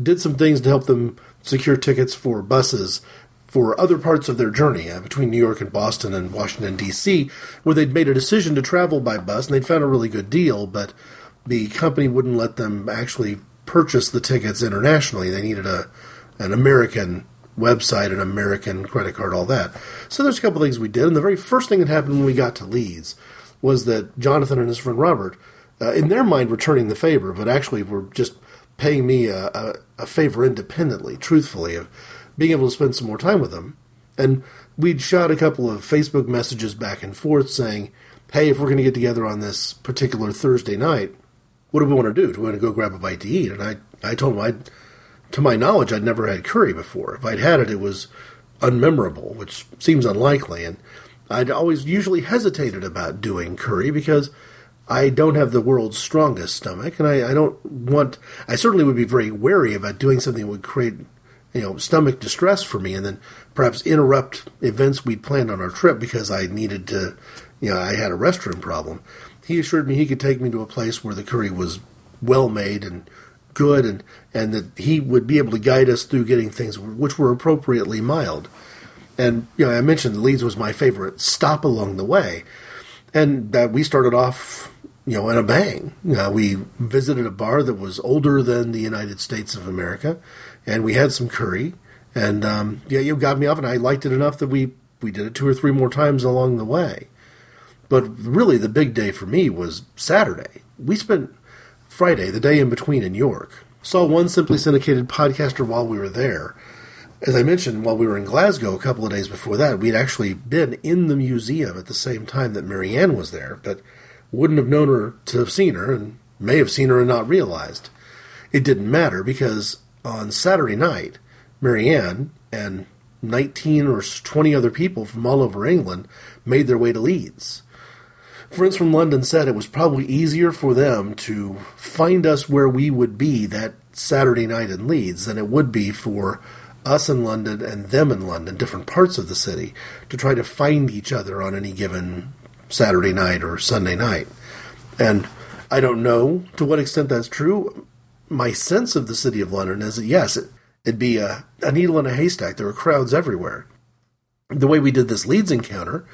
Did some things to help them secure tickets for buses for other parts of their journey uh, between New York and Boston and Washington D.C., where they'd made a decision to travel by bus and they'd found a really good deal, but the company wouldn't let them actually purchase the tickets internationally. They needed a an American website, an American credit card, all that. So there's a couple things we did, and the very first thing that happened when we got to Leeds was that Jonathan and his friend Robert, uh, in their mind, returning the favor, but actually were just paying me a, a, a favor independently, truthfully, of being able to spend some more time with them. And we'd shot a couple of Facebook messages back and forth saying, hey, if we're going to get together on this particular Thursday night, what do we want to do? Do we want to go grab a bite to eat? And I, I told him I'd to my knowledge, I'd never had curry before. If I'd had it, it was unmemorable, which seems unlikely. And I'd always usually hesitated about doing curry because I don't have the world's strongest stomach, and I, I don't want. I certainly would be very wary about doing something that would create, you know, stomach distress for me, and then perhaps interrupt events we'd planned on our trip because I needed to, you know, I had a restroom problem. He assured me he could take me to a place where the curry was well made and good and, and that he would be able to guide us through getting things which were appropriately mild. And, you know, I mentioned Leeds was my favorite stop along the way. And that we started off, you know, in a bang. Uh, we visited a bar that was older than the United States of America, and we had some curry. And, um, yeah, you got me off, and I liked it enough that we, we did it two or three more times along the way. But really, the big day for me was Saturday. We spent Friday, the day in between in York. Saw one Simply Syndicated podcaster while we were there. As I mentioned, while we were in Glasgow a couple of days before that, we'd actually been in the museum at the same time that Marianne was there, but wouldn't have known her to have seen her, and may have seen her and not realized. It didn't matter because on Saturday night, Marianne and 19 or 20 other people from all over England made their way to Leeds. Friends from London said it was probably easier for them to find us where we would be that Saturday night in Leeds than it would be for us in London and them in London, different parts of the city, to try to find each other on any given Saturday night or Sunday night. And I don't know to what extent that's true. My sense of the city of London is that yes, it, would be a, a needle in a haystack. There are crowds everywhere. The way we did this Leeds encounter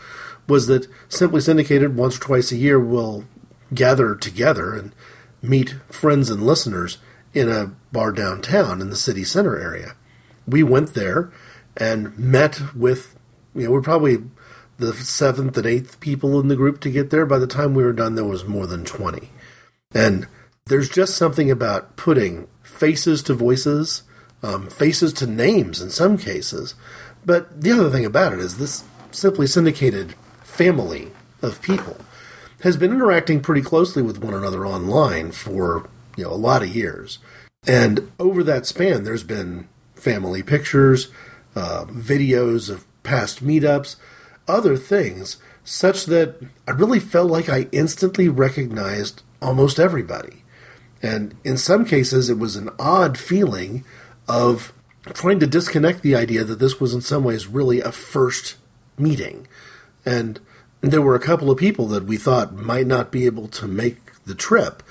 was that Simply Syndicated once or twice a year will gather together and meet friends and listeners in a bar downtown in the city center area. We went there and met with, you know, we're probably the seventh and eighth people in the group to get there. By the time we were done, there was more than 20. And there's just something about putting faces to voices, um, faces to names in some cases. But the other thing about it is this simply syndicated family of people has been interacting pretty closely with one another online for you know a lot of years, and over that span, there's been family pictures, uh, videos of past meetups, other things, such that I really felt like I instantly recognized almost everybody. And in some cases, it was an odd feeling of trying to disconnect the idea that this was in some ways really a first meeting. And there were a couple of people that we thought might not be able to make the trip.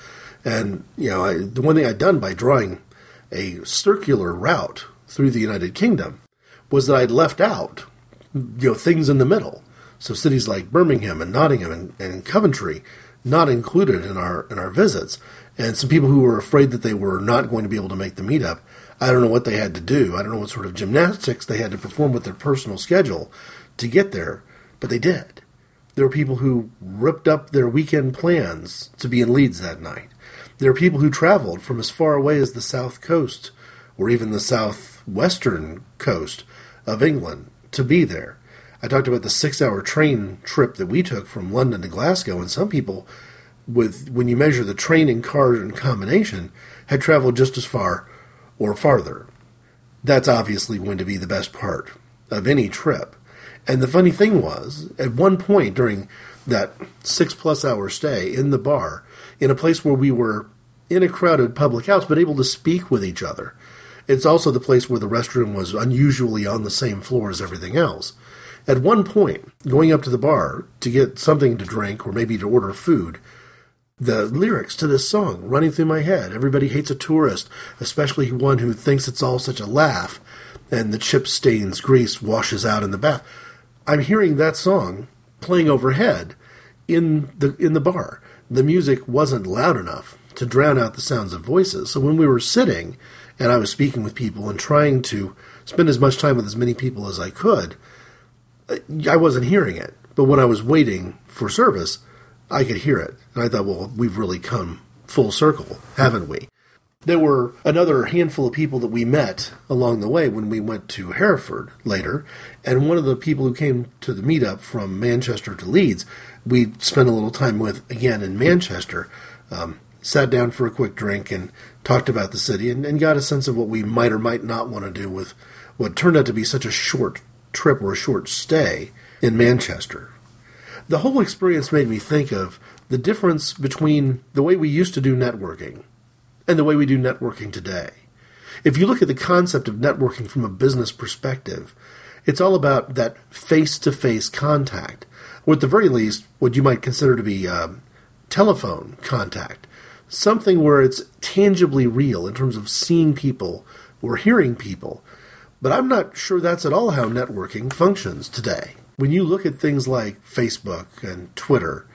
And, you know, I, the one thing I'd done by drawing a circular route through the United Kingdom was that I'd left out, you know, things in the middle. So cities like Birmingham and Nottingham and, and Coventry, not included in our in our visits, and some people who were afraid that they were not going to be able to make the meetup. I don't know what they had to do. I don't know what sort of gymnastics they had to perform with their personal schedule to get there, but they did. There were people who ripped up their weekend plans to be in Leeds that night. There are people who traveled from as far away as the south coast or even the southwestern coast of England to be there. I talked about the six hour train trip that we took from London to Glasgow, and some people, with when you measure the train and car in combination, had traveled just as far or farther. That's obviously going to be the best part of any trip. And the funny thing was, at one point during that six plus hour stay in the bar, in a place where we were in a crowded public house but able to speak with each other, it's also the place where the restroom was unusually on the same floor as everything else. At one point, going up to the bar to get something to drink or maybe to order food, the lyrics to this song running through my head. Everybody hates a tourist, especially one who thinks it's all such a laugh, and the chip stains grease washes out in the bath. I'm hearing that song playing overhead in the in the bar. The music wasn't loud enough to drown out the sounds of voices. So when we were sitting and I was speaking with people and trying to spend as much time with as many people as I could, uh, I wasn't hearing it. But when I was waiting for service, I could hear it. And I thought, well, we've really come full circle, haven't we? There were another handful of people that we met along the way when we went to Hereford later, and one of the people who came to the meetup from Manchester to Leeds, we spent a little time with again in Manchester. Um, sat down for a quick drink and talked about the city and, and got a sense of what we might or might not want to do with what turned out to be such a short trip or a short stay in Manchester. The whole experience made me think of the difference between the way we used to do networking and the way we do networking today. If you look at the concept of networking from a business perspective, it's all about that face to face contact, or at the very least, what you might consider to be um, telephone contact something where it's tangibly real in terms of seeing people or hearing people. But I'm not sure that's at all how networking functions today. When you look at things like Facebook and Twitter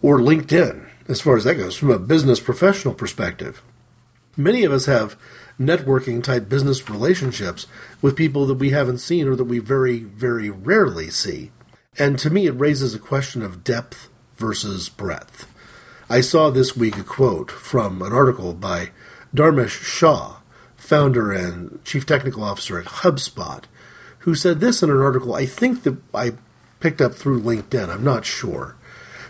or LinkedIn, as far as that goes, from a business professional perspective, many of us have networking type business relationships with people that we haven't seen or that we very, very rarely see. And to me, it raises a question of depth versus breadth. I saw this week a quote from an article by Dharmesh Shah, founder and chief technical officer at HubSpot, who said this in an article I think that I picked up through LinkedIn, I'm not sure.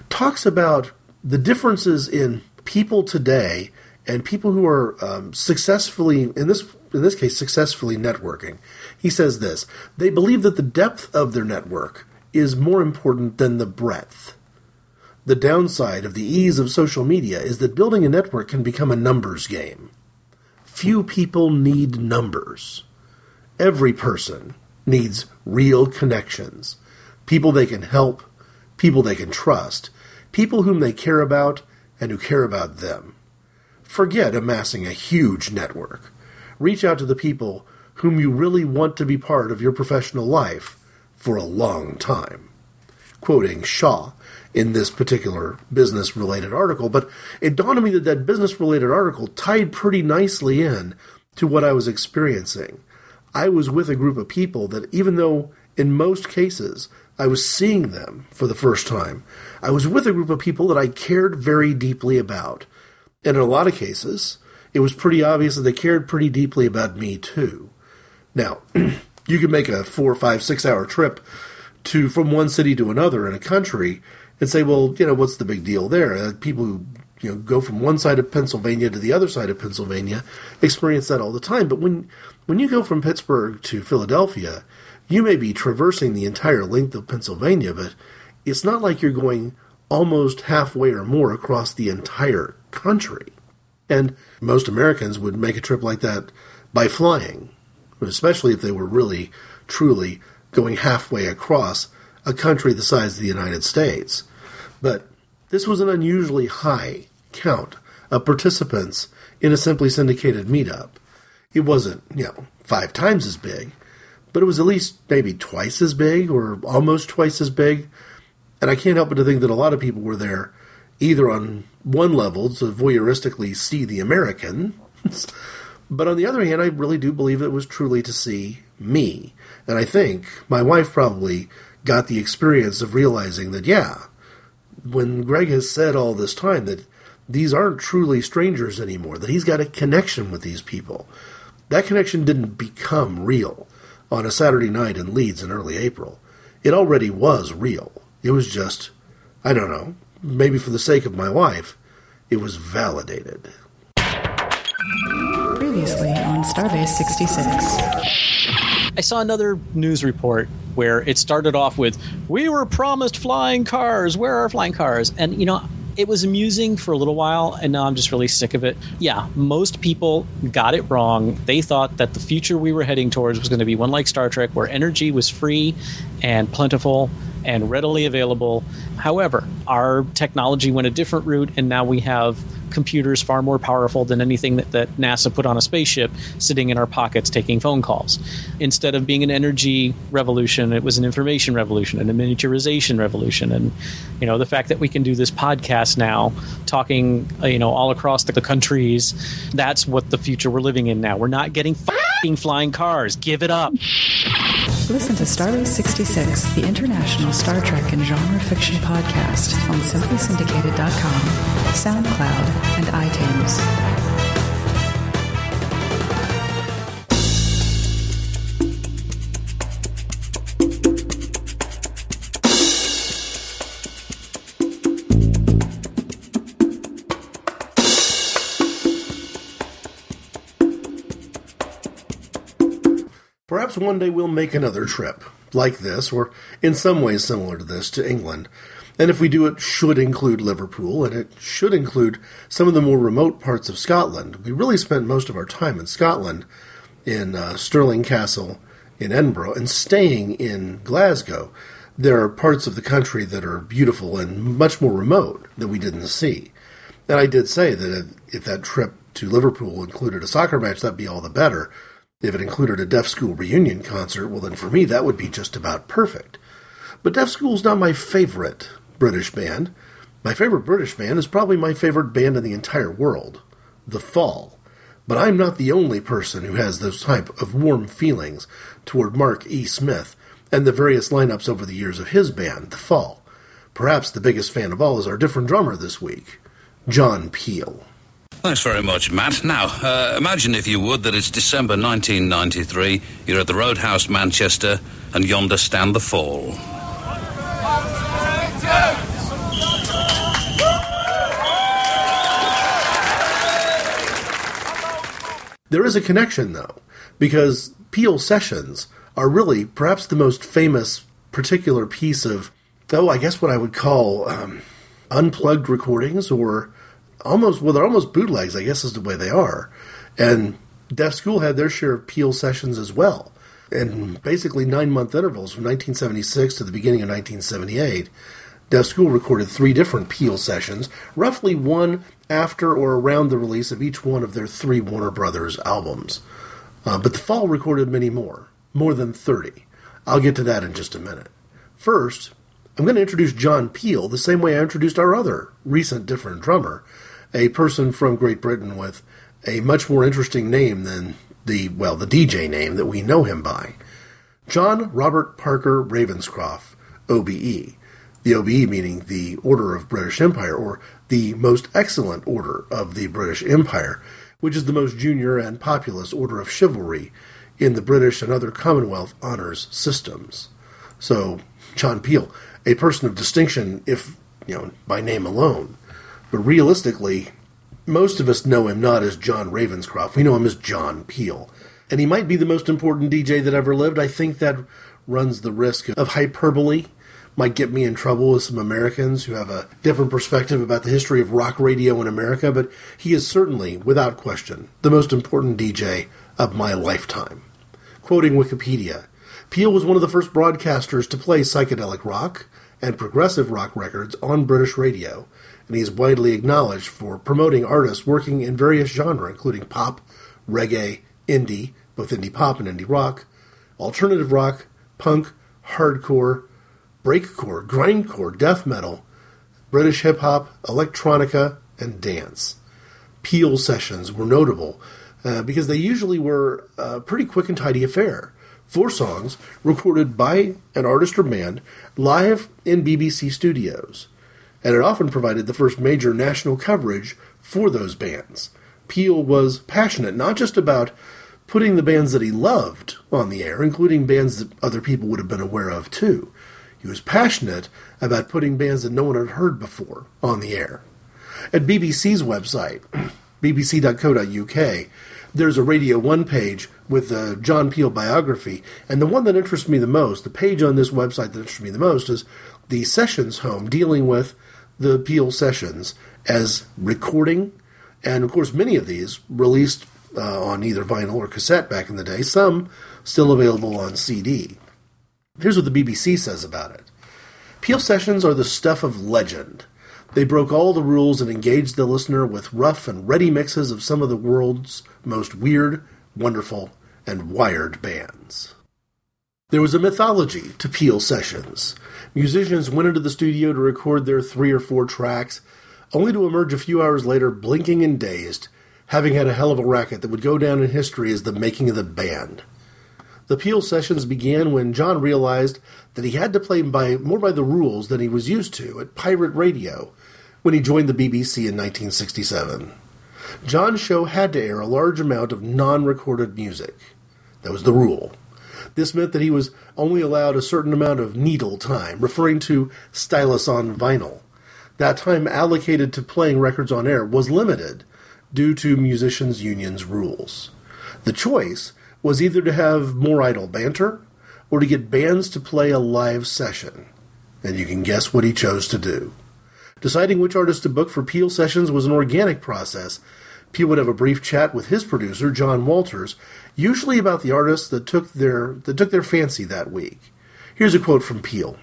Talks about the differences in people today and people who are um, successfully in this in this case successfully networking. He says this: they believe that the depth of their network is more important than the breadth. The downside of the ease of social media is that building a network can become a numbers game. Few people need numbers. Every person needs real connections, people they can help, people they can trust, people whom they care about and who care about them. Forget amassing a huge network. Reach out to the people whom you really want to be part of your professional life for a long time. Quoting Shah in this particular business related article, but it dawned on me that that business related article tied pretty nicely in to what I was experiencing. I was with a group of people that, even though in most cases I was seeing them for the first time, I was with a group of people that I cared very deeply about. And in a lot of cases, it was pretty obvious that they cared pretty deeply about me too. Now, (clears throat) you can make a four, five, six hour trip to from one city to another in a country and say, well, you know, what's the big deal there? Uh, people who you know go from one side of Pennsylvania to the other side of Pennsylvania experience that all the time. But when when you go from Pittsburgh to Philadelphia, you may be traversing the entire length of Pennsylvania, but it's not like you're going almost halfway or more across the entire country. And most Americans would make a trip like that by flying, especially if they were really, truly going halfway across a country the size of the United States. But this was an unusually high count of participants in a simply syndicated meetup. It wasn't, you know, five times as big, but it was at least maybe twice as big or almost twice as big. And I can't help but to think that a lot of people were there either on one level to voyeuristically see the American, (laughs) but on the other hand, I really do believe it was truly to see me. And I think my wife probably got the experience of realizing that, yeah, when Greg has said all this time that these aren't truly strangers anymore, that he's got a connection with these people, that connection didn't become real on a Saturday night in Leeds in early April. It already was real. It was just, I don't know, maybe for the sake of my wife, it was validated. Previously on Starbase 66. I saw another news report where it started off with, We were promised flying cars. Where are flying cars? And, you know, it was amusing for a little while, and now I'm just really sick of it. Yeah, most people got it wrong. They thought that the future we were heading towards was going to be one like Star Trek, where energy was free and plentiful and readily available. However, our technology went a different route, and now we have computers far more powerful than anything that, that NASA put on a spaceship sitting in our pockets taking phone calls. Instead of being an energy revolution, it was an information revolution and a miniaturization revolution. And, you know, the fact that we can do this podcast now, talking, uh, you know, all across the, the countries, that's what the future we're living in now. We're not getting flying cars. Give it up. Listen to Starbase 66, the international Star Trek and genre fiction podcast on simplysyndicated.com, SoundCloud, and iTunes. Perhaps one day we'll make another trip like this, or in some ways similar to this, to England. And if we do, it should include Liverpool, and it should include some of the more remote parts of Scotland. We really spent most of our time in Scotland, in uh, Stirling Castle, in Edinburgh, and staying in Glasgow. There are parts of the country that are beautiful and much more remote that we didn't see. And I did say that if that trip to Liverpool included a soccer match, that'd be all the better. If it included a Deaf School reunion concert, well, then for me that would be just about perfect. But Deaf School's not my favorite British band. My favorite British band is probably my favorite band in the entire world, The Fall. But I'm not the only person who has those type of warm feelings toward Mark E. Smith and the various lineups over the years of his band, The Fall. Perhaps the biggest fan of all is our different drummer this week, John Peel. Thanks very much, Matt. Now, uh, imagine, if you would, that it's December 1993, you're at the Roadhouse, Manchester, and yonder stand the fall. There is a connection, though, because Peel Sessions are really perhaps the most famous particular piece of, though I guess what I would call um, unplugged recordings or almost well, they're almost bootlegs, I guess is the way they are. And Deaf School had their share of Peel sessions as well. And basically nine month intervals from 1976 to the beginning of 1978, Deaf School recorded three different Peel sessions, roughly one after or around the release of each one of their three Warner Brothers albums. Uh, but the Fall recorded many more, more than 30. I'll get to that in just a minute. First, I'm going to introduce John Peel the same way I introduced our other recent different drummer, a person from Great Britain with a much more interesting name than the, well, the DJ name that we know him by. John Robert Parker Ravenscroft, OBE. The OBE meaning the Order of British Empire, or the Most Excellent Order of the British Empire, which is the most junior and populous order of chivalry in the British and other Commonwealth honors systems. So, John Peel, a person of distinction, if you know by name alone, but realistically, most of us know him not as John Ravenscroft. We know him as John Peel. And he might be the most important DJ that ever lived. I think that runs the risk of hyperbole. Might get me in trouble with some Americans who have a different perspective about the history of rock radio in America, but he is certainly, without question, the most important DJ of my lifetime. Quoting Wikipedia, Peel was one of the first broadcasters to play psychedelic rock and progressive rock records on British radio and he is widely acknowledged for promoting artists working in various genres, including pop, reggae, indie, both indie pop and indie rock, alternative rock, punk, hardcore, breakcore, grindcore, death metal, British hip hop, electronica, and dance. Peel sessions were notable uh, because they usually were a pretty quick and tidy affair. Four songs recorded by an artist or band live in BBC studios, and it often provided the first major national coverage for those bands. Peel was passionate not just about putting the bands that he loved on the air, including bands that other people would have been aware of too. He was passionate about putting bands that no one had heard before on the air. At BBC's website, (clears throat) bbc.co.uk, there's a Radio 1 page with the John Peel biography, and the one that interests me the most, the page on this website that interests me the most, is the Sessions Home dealing with the Peel sessions as recording, and of course, many of these released uh, on either vinyl or cassette back in the day, some still available on CD. Here's what the BBC says about it Peel sessions are the stuff of legend. They broke all the rules and engaged the listener with rough and ready mixes of some of the world's most weird, wonderful, and wired bands. There was a mythology to Peel sessions. Musicians went into the studio to record their three or four tracks, only to emerge a few hours later blinking and dazed, having had a hell of a racket that would go down in history as the making of the band. The Peel sessions began when John realized that he had to play by more by the rules than he was used to at pirate radio when he joined the BBC in 1967. John's show had to air a large amount of non-recorded music. That was the rule. This meant that he was only allowed a certain amount of needle time, referring to stylus on vinyl. That time allocated to playing records on air was limited due to musicians' unions' rules. The choice was either to have more idle banter or to get bands to play a live session. And you can guess what he chose to do. Deciding which artist to book for Peel sessions was an organic process. Peel would have a brief chat with his producer, John Walters, usually about the artists that took their that took their fancy that week. Here's a quote from Peel.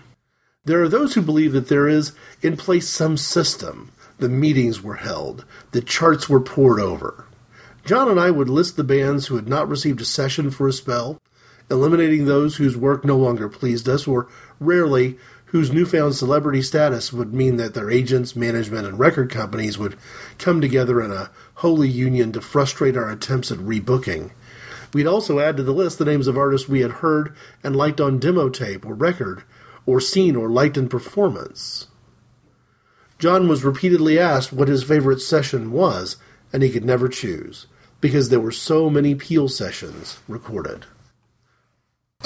There are those who believe that there is in place some system. The meetings were held, the charts were pored over. John and I would list the bands who had not received a session for a spell, eliminating those whose work no longer pleased us, or rarely whose newfound celebrity status would mean that their agents, management, and record companies would come together in a holy union to frustrate our attempts at rebooking. We'd also add to the list the names of artists we had heard and liked on demo tape or record, or seen or liked in performance. John was repeatedly asked what his favorite session was, and he could never choose because there were so many Peel sessions recorded.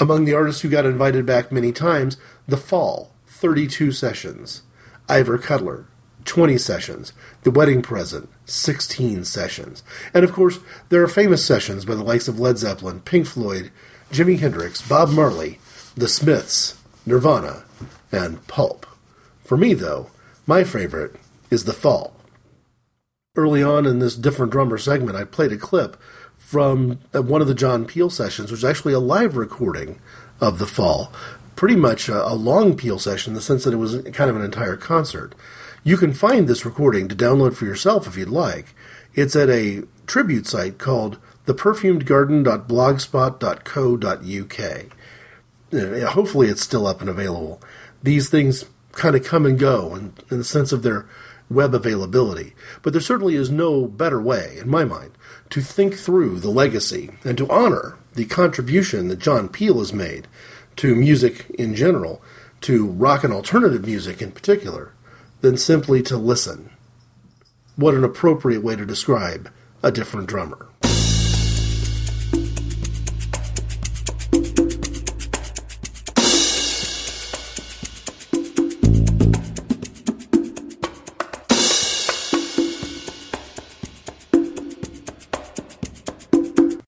Among the artists who got invited back many times, The Fall, 32 sessions, Ivor Cutler, 20 sessions, The Wedding Present, 16 sessions. And of course, there are famous sessions by the likes of Led Zeppelin, Pink Floyd, Jimi Hendrix, Bob Marley, The Smiths, Nirvana, and Pulp. For me, though, my favorite is The Fall early on in this different drummer segment, I played a clip from uh, one of the John Peel sessions, which is actually a live recording of The Fall. Pretty much a, a long Peel session in the sense that it was kind of an entire concert. You can find this recording to download for yourself if you'd like. It's at a tribute site called theperfumedgarden.blogspot.co.uk. Uh, hopefully, it's still up and available. These things kind of come and go in, in the sense of their web availability. But there certainly is no better way, in my mind, to think through the legacy and to honor the contribution that John Peel has made to music in general, to rock and alternative music in particular, than simply to listen. What an appropriate way to describe a different drummer.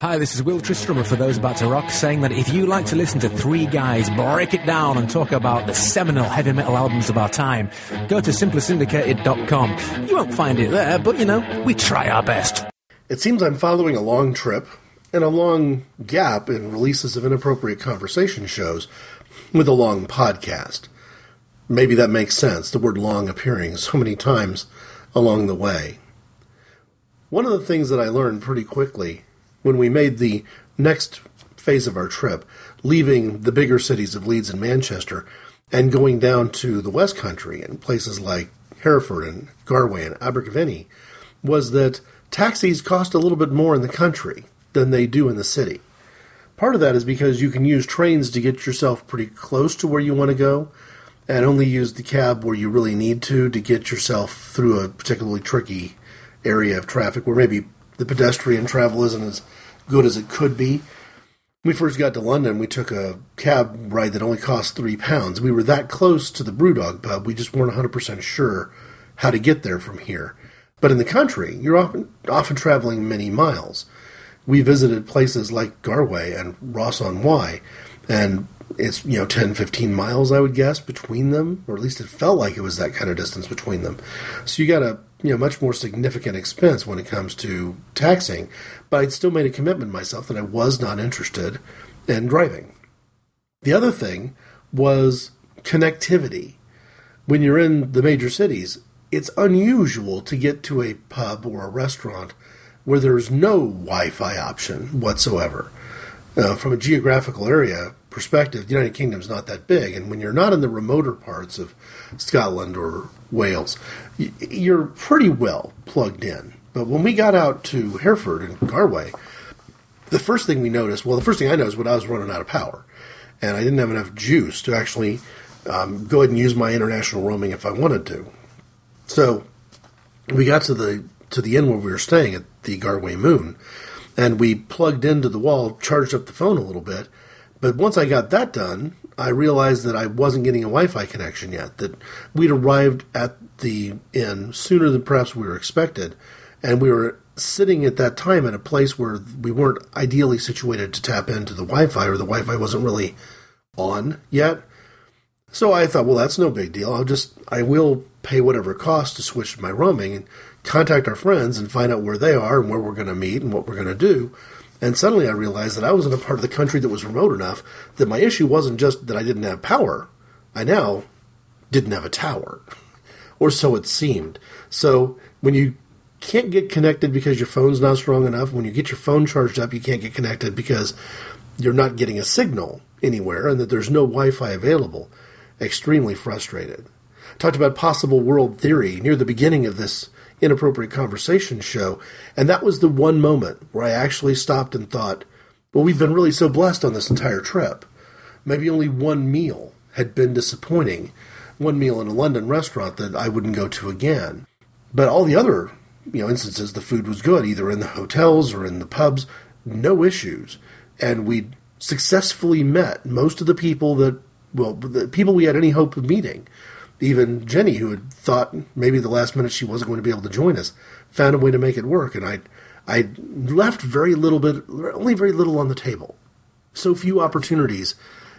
Hi, this is Will Tristram for Those About to Rock, saying that if you like to listen to three guys break it down and talk about the seminal heavy metal albums of our time, go to simplysyndicated.com. You won't find it there, but you know, we try our best. It seems I'm following a long trip and a long gap in releases of inappropriate conversation shows with a long podcast. Maybe that makes sense, the word long appearing so many times along the way. One of the things that I learned pretty quickly when we made the next phase of our trip, leaving the bigger cities of Leeds and Manchester and going down to the West Country and places like Hereford and Galway and Abergavenny was that taxis cost a little bit more in the country than they do in the city. Part of that is because you can use trains to get yourself pretty close to where you want to go and only use the cab where you really need to to get yourself through a particularly tricky area of traffic where maybe the pedestrian travel isn't as good as it could be. When we first got to London, we took a cab ride that only cost three pounds. We were that close to the Brewdog pub, we just weren't 100% sure how to get there from here. But in the country, you're often, often traveling many miles. We visited places like Garway and Ross on Wye, and it's, you know, 10, 15 miles, I would guess, between them, or at least it felt like it was that kind of distance between them. So you got a, you know, much more significant expense when it comes to taxing, but I'd still made a commitment myself that I was not interested in driving. The other thing was connectivity. When you're in the major cities, it's unusual to get to a pub or a restaurant where there's no Wi Fi option whatsoever. Uh, from a geographical area perspective, the United Kingdom's not that big, and when you're not in the remoter parts of Scotland or Wales, you're pretty well plugged in. But when we got out to Hereford and Garway, the first thing we noticed, well, the first thing I noticed was I was running out of power, and I didn't have enough juice to actually um, go ahead and use my international roaming if I wanted to. So we got to the to the inn where we were staying at the Garway Moon, and we plugged into the wall, charged up the phone a little bit. But once I got that done, I realized that I wasn't getting a Wi-Fi connection yet. That we'd arrived at the inn sooner than perhaps we were expected, and we were sitting at that time at a place where we weren't ideally situated to tap into the Wi-Fi, or the Wi-Fi wasn't really on yet. So I thought, well, that's no big deal. I'll just, I will pay whatever it costs to switch to my roaming and contact our friends and find out where they are and where we're going to meet and what we're going to do. And suddenly I realized that I was in a part of the country that was remote enough that my issue wasn't just that I didn't have power. I now didn't have a tower. (laughs) Or so it seemed. So when you can't get connected because your phone's not strong enough, when you get your phone charged up, you can't get connected because you're not getting a signal anywhere and that there's no Wi Fi available extremely frustrated. Talked about possible world theory near the beginning of this inappropriate conversation show, and that was the one moment where I actually stopped and thought, well, we've been really so blessed on this entire trip. Maybe only one meal had been disappointing, one meal in a London restaurant that I wouldn't go to again. But all the other, you know, instances the food was good, either in the hotels or in the pubs, no issues. And we successfully met most of the people that well, the people we had any hope of meeting. Even Jenny, who had thought maybe the last minute she wasn't going to be able to join us, found a way to make it work, and I, I left very little bit, only very little on the table. So few opportunities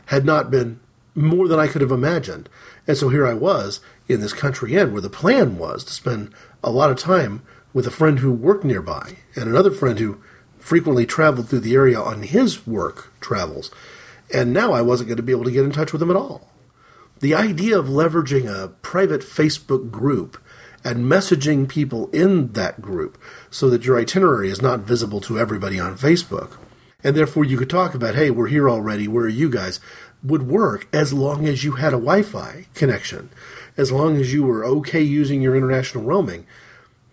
had not been more than I could have imagined, and so here I was in this country inn where the plan was to spend a lot of time with a friend who worked nearby and another friend who frequently traveled through the area on his work travels and now I wasn't going to be able to get in touch with them at all. The idea of leveraging a private Facebook group and messaging people in that group so that your itinerary is not visible to everybody on Facebook, and therefore you could talk about, hey, we're here already, where are you guys, would work as long as you had a Wi Fi connection, as long as you were okay using your international roaming.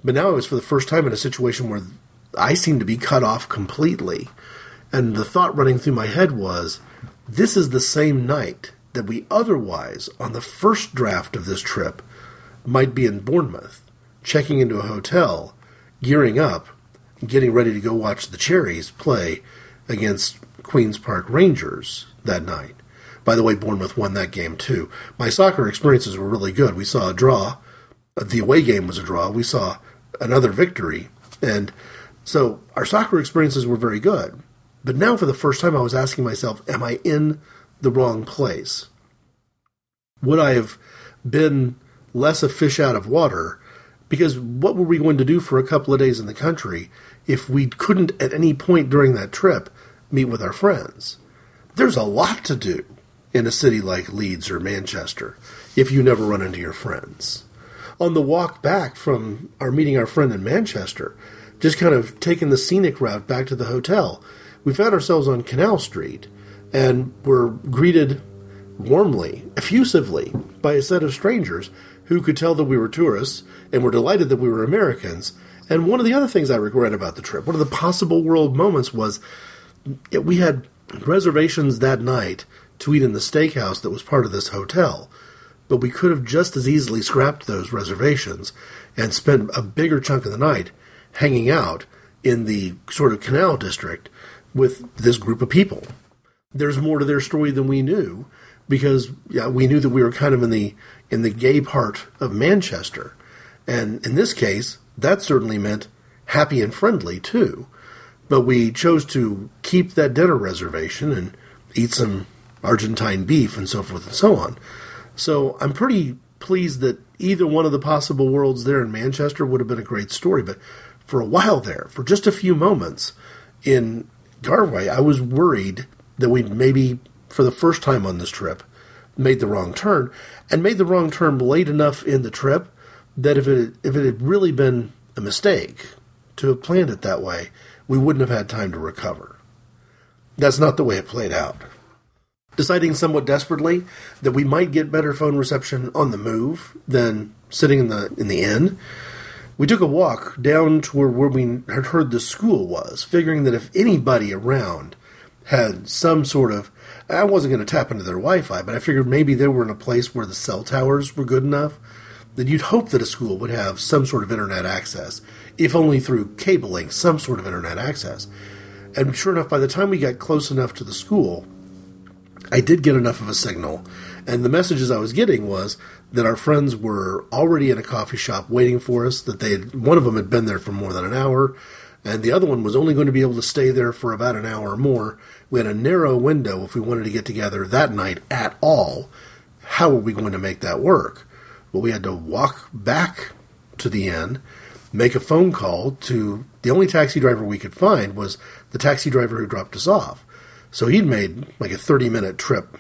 But now I was for the first time in a situation where I seemed to be cut off completely. And the thought running through my head was, this is the same night that we otherwise, on the first draft of this trip, might be in Bournemouth, checking into a hotel, gearing up, getting ready to go watch the Cherries play against Queen's Park Rangers that night. By the way, Bournemouth won that game too. My soccer experiences were really good. We saw a draw. The away game was a draw. We saw another victory. And so our soccer experiences were very good. But now, for the first time, I was asking myself, am I in the wrong place? Would I have been less a fish out of water? Because what were we going to do for a couple of days in the country if we couldn't at any point during that trip meet with our friends? There's a lot to do in a city like Leeds or Manchester if you never run into your friends. On the walk back from our meeting our friend in Manchester, just kind of taking the scenic route back to the hotel, we found ourselves on Canal Street and were greeted warmly, effusively, by a set of strangers who could tell that we were tourists and were delighted that we were Americans. And one of the other things I regret about the trip, one of the possible world moments was we had reservations that night to eat in the steakhouse that was part of this hotel. But we could have just as easily scrapped those reservations and spent a bigger chunk of the night hanging out in the sort of canal district with this group of people. There's more to their story than we knew because yeah, we knew that we were kind of in the in the gay part of Manchester. And in this case, that certainly meant happy and friendly too. But we chose to keep that dinner reservation and eat some Argentine beef and so forth and so on. So I'm pretty pleased that either one of the possible worlds there in Manchester would have been a great story. But for a while there, for just a few moments in Garway, I was worried that we maybe, for the first time on this trip, made the wrong turn and made the wrong turn late enough in the trip that if it if it had really been a mistake to have planned it that way, we wouldn't have had time to recover. That's not the way it played out. Deciding somewhat desperately that we might get better phone reception on the move than sitting in the in the inn, we took a walk down to where, where we had heard the school was, figuring that if anybody around had some sort of I wasn't going to tap into their Wi-Fi, but I figured maybe they were in a place where the cell towers were good enough that you'd hope that a school would have some sort of internet access, if only through cabling, some sort of internet access. And sure enough, by the time we got close enough to the school, I did get enough of a signal. And the messages I was getting was that our friends were already in a coffee shop waiting for us, that they had, one of them had been there for more than an hour, and the other one was only going to be able to stay there for about an hour or more. We had a narrow window if we wanted to get together that night at all. How were we going to make that work? Well, we had to walk back to the inn, make a phone call to the only taxi driver we could find was the taxi driver who dropped us off. So he'd made like a 30 minute trip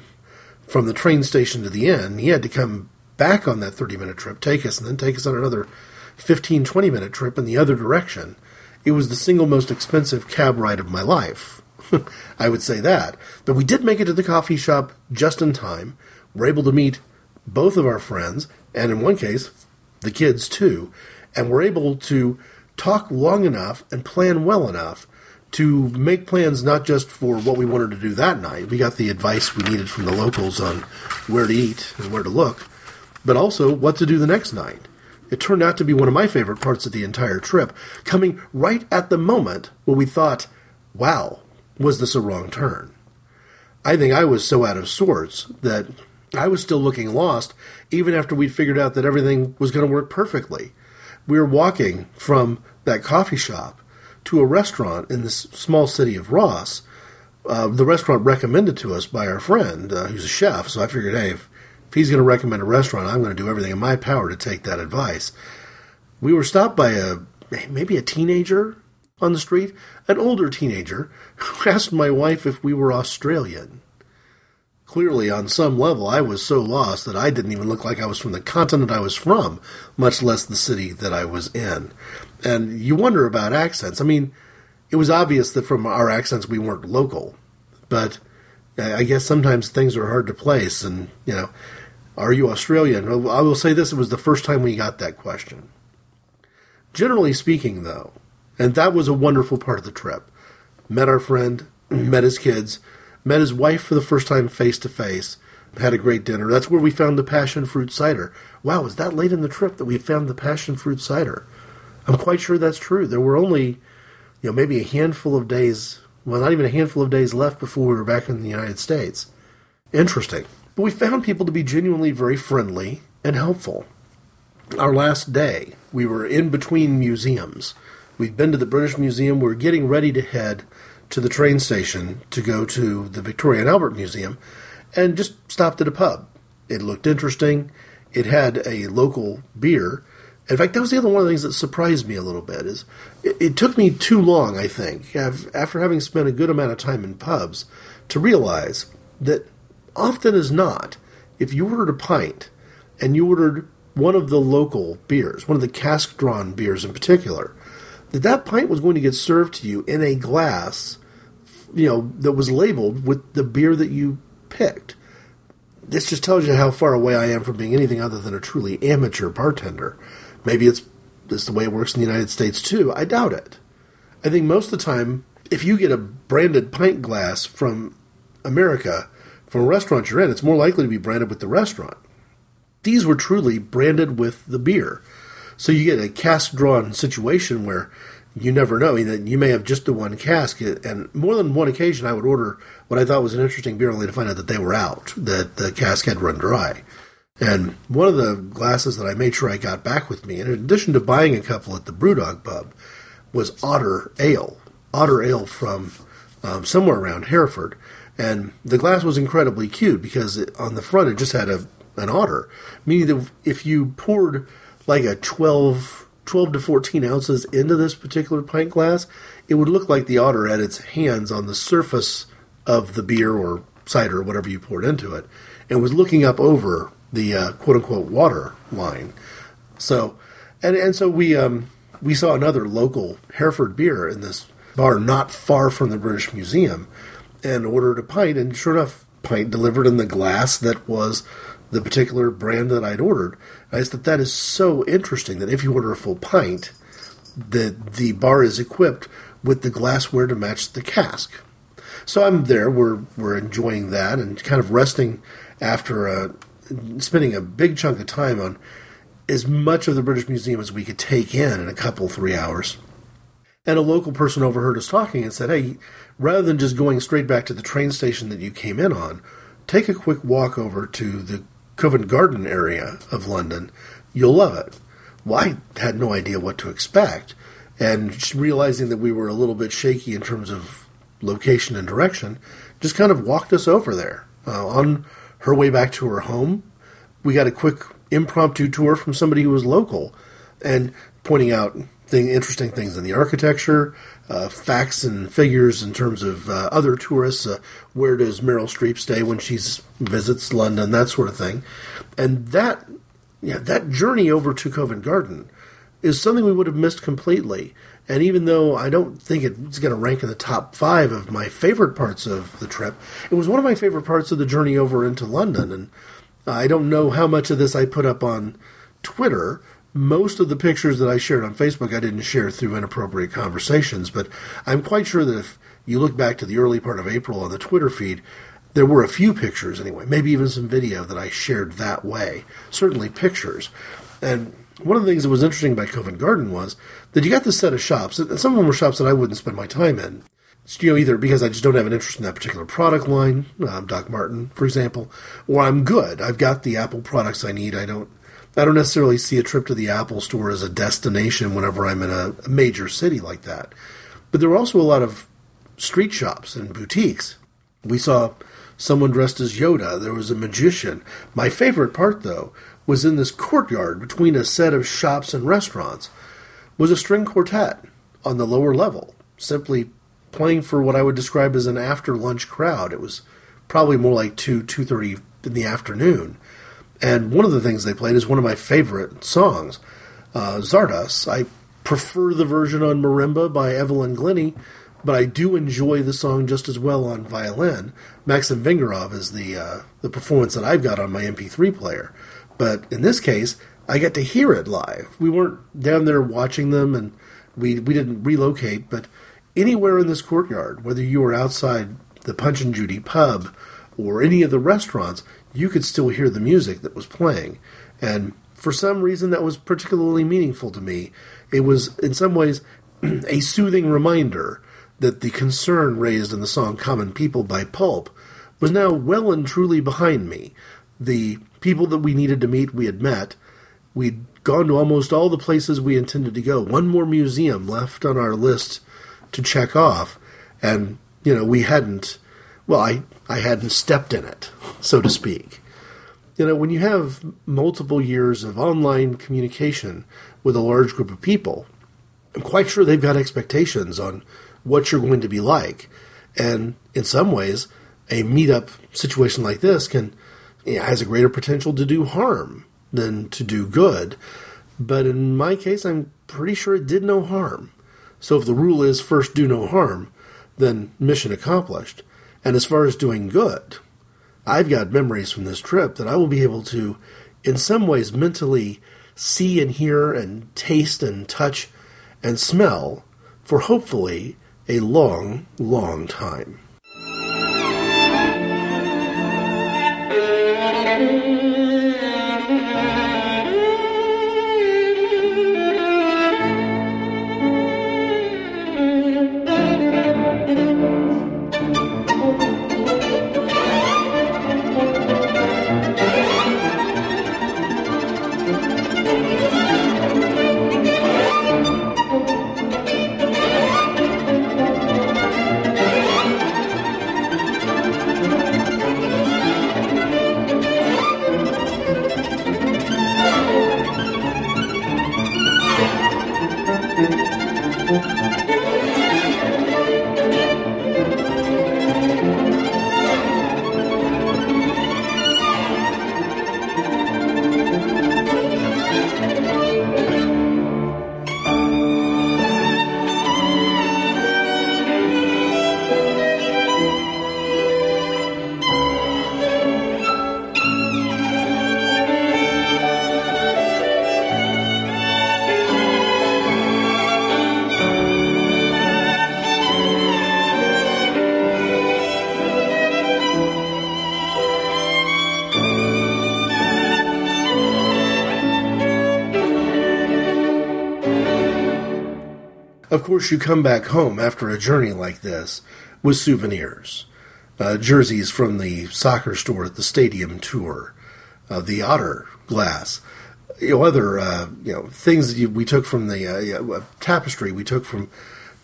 from the train station to the inn. He had to come back on that 30 minute trip, take us, and then take us on another 15, 20 minute trip in the other direction. It was the single most expensive cab ride of my life. (laughs) I would say that. But we did make it to the coffee shop just in time. We're able to meet both of our friends, and in one case, the kids too, and we're able to talk long enough and plan well enough to make plans not just for what we wanted to do that night. We got the advice we needed from the locals on where to eat and where to look, but also what to do the next night. It turned out to be one of my favorite parts of the entire trip, coming right at the moment where we thought, wow, was this a wrong turn? I think I was so out of sorts that I was still looking lost, even after we'd figured out that everything was going to work perfectly. We were walking from that coffee shop to a restaurant in this small city of Ross. Uh, the restaurant recommended to us by our friend, uh, who's a chef, so I figured, hey, if if he's going to recommend a restaurant, I'm going to do everything in my power to take that advice. We were stopped by a maybe a teenager on the street, an older teenager, who (laughs) asked my wife if we were Australian. Clearly, on some level, I was so lost that I didn't even look like I was from the continent I was from, much less the city that I was in. And you wonder about accents. I mean, it was obvious that from our accents we weren't local, but I guess sometimes things are hard to place, and you know, are you Australian? I will say this: it was the first time we got that question. Generally speaking, though, and that was a wonderful part of the trip. Met our friend, (clears throat) met his kids, met his wife for the first time face to face. Had a great dinner. That's where we found the passion fruit cider. Wow, was that late in the trip that we found the passion fruit cider? I'm quite sure that's true. There were only, you know, maybe a handful of days well, not even a handful of days left before we were back in the United States. Interesting. But we found people to be genuinely very friendly and helpful. Our last day, we were in between museums. We'd been to the British Museum. We were getting ready to head to the train station to go to the Victoria and Albert Museum and just stopped at a pub. It looked interesting. It had a local beer in fact, that was the other one of the things that surprised me a little bit. Is it, it, took me too long, I think, after having spent a good amount of time in pubs, to realize that often as not, if you ordered a pint and you ordered one of the local beers, one of the cask drawn beers in particular, that that pint was going to get served to you in a glass, you know, that was labeled with the beer that you picked. this just tells you how far away I am from being anything other than a truly amateur bartender. Maybe it's, it's the way it works in the United States too. I doubt it. I think most of the time, if you get a branded pint glass from America, from a restaurant you're in, it's more likely to be branded with the restaurant. These were truly branded with the beer. So you get a cask drawn situation where you never know. you may have just the one cask, and more than one occasion, I would order what I thought was an interesting beer, only to find out that they were out, that the cask had run dry. And one of the glasses that I made sure I got back with me, in addition to buying a couple at the Brewdog pub, was Otter Ale. Otter Ale from um, somewhere around Hereford. And the glass was incredibly cute because it, on the front it just had a an otter, meaning that if you poured like a 12, 12 to 14 ounces into this particular pint glass, it would look like the otter had its hands on the surface of the beer or cider or whatever you poured into it and was looking up over the uh, quote unquote water line. So, and, and so we, um, we saw another local Hereford beer in this bar not far from the British Museum and ordered a pint, and sure enough, pint delivered in the glass that was the particular brand that I'd ordered. I thought that is so interesting that if you order a full pint, that the bar is equipped with the glassware to match the cask. So I'm there. We're we're enjoying that and kind of resting after uh, spending a big chunk of time on as much of the British Museum as we could take in in a couple three hours. And a local person overheard us talking and said, "Hey, rather than just going straight back to the train station that you came in on, take a quick walk over to the Covent Garden area of London, you'll love it. Well, I had no idea what to expect, and realizing that we were a little bit shaky in terms of location and direction, just kind of walked us over there. Uh, on her way back to her home, we got a quick impromptu tour from somebody who was local, and pointing out thing, interesting things in the architecture, uh, facts and figures in terms of uh, other tourists. Uh, where does Meryl Streep stay when she visits London? That sort of thing. And that, yeah, that journey over to Covent Garden is something we would have missed completely. And even though I don't think it's going to rank in the top five of my favorite parts of the trip, it was one of my favorite parts of the journey over into London. And I don't know how much of this I put up on Twitter most of the pictures that I shared on Facebook, I didn't share through inappropriate conversations, but I'm quite sure that if you look back to the early part of April on the Twitter feed, there were a few pictures anyway, maybe even some video that I shared that way. Certainly pictures. And one of the things that was interesting about Covent Garden was that you got this set of shops, and some of them were shops that I wouldn't spend my time in. You know, either because I just don't have an interest in that particular product line, um, Doc Martens, for example, or I'm good. I've got the Apple products I need. I don't I don't necessarily see a trip to the Apple store as a destination whenever I'm in a, a major city like that. But there were also a lot of street shops and boutiques. We saw someone dressed as Yoda. There was a magician. My favorite part, though, was in this courtyard between a set of shops and restaurants was a string quartet on the lower level, simply playing for what I would describe as an after lunch crowd. It was probably more like two two thirty in the afternoon, and one of the things they played is one of my favorite songs, uh, Czardas. I prefer the version on marimba by Evelyn Glennie, but I do enjoy the song just as well on violin. Maxim Vengerov is the uh, the performance that I've got on my MP3 player, but in this case, I get to hear it live. We weren't down there watching them, and we we didn't relocate, but anywhere in this courtyard, whether you were outside the Punch and Judy pub or any of the restaurants, you could still hear the music that was playing. And for some reason, that was particularly meaningful to me. It was, in some ways, (clears throat) a soothing reminder that the concern raised in the song Common People by Pulp was now well and truly behind me. The people that we needed to meet, we had met. We'd gone to almost all the places we intended to go. One more museum left on our list to check off. And, you know, we hadn't, well, I I hadn't stepped in it, so to speak. You know, when you have multiple years of online communication with a large group of people, I'm quite sure they've got expectations on what you're going to be like. And in some ways, a meetup situation like this can you know, has a greater potential to do harm than to do good. But in my case, I'm pretty sure it did no harm. So if the rule is first do no harm, then mission accomplished. And as far as doing good, I've got memories from this trip that I will be able to, in some ways, mentally see and hear and taste and touch and smell for hopefully a long, long time. Course, you come back home after a journey like this with souvenirs. Uh, jerseys from the soccer store at the stadium tour, uh, the otter glass, you know, other uh, you know things that you, we took from the uh, tapestry we took from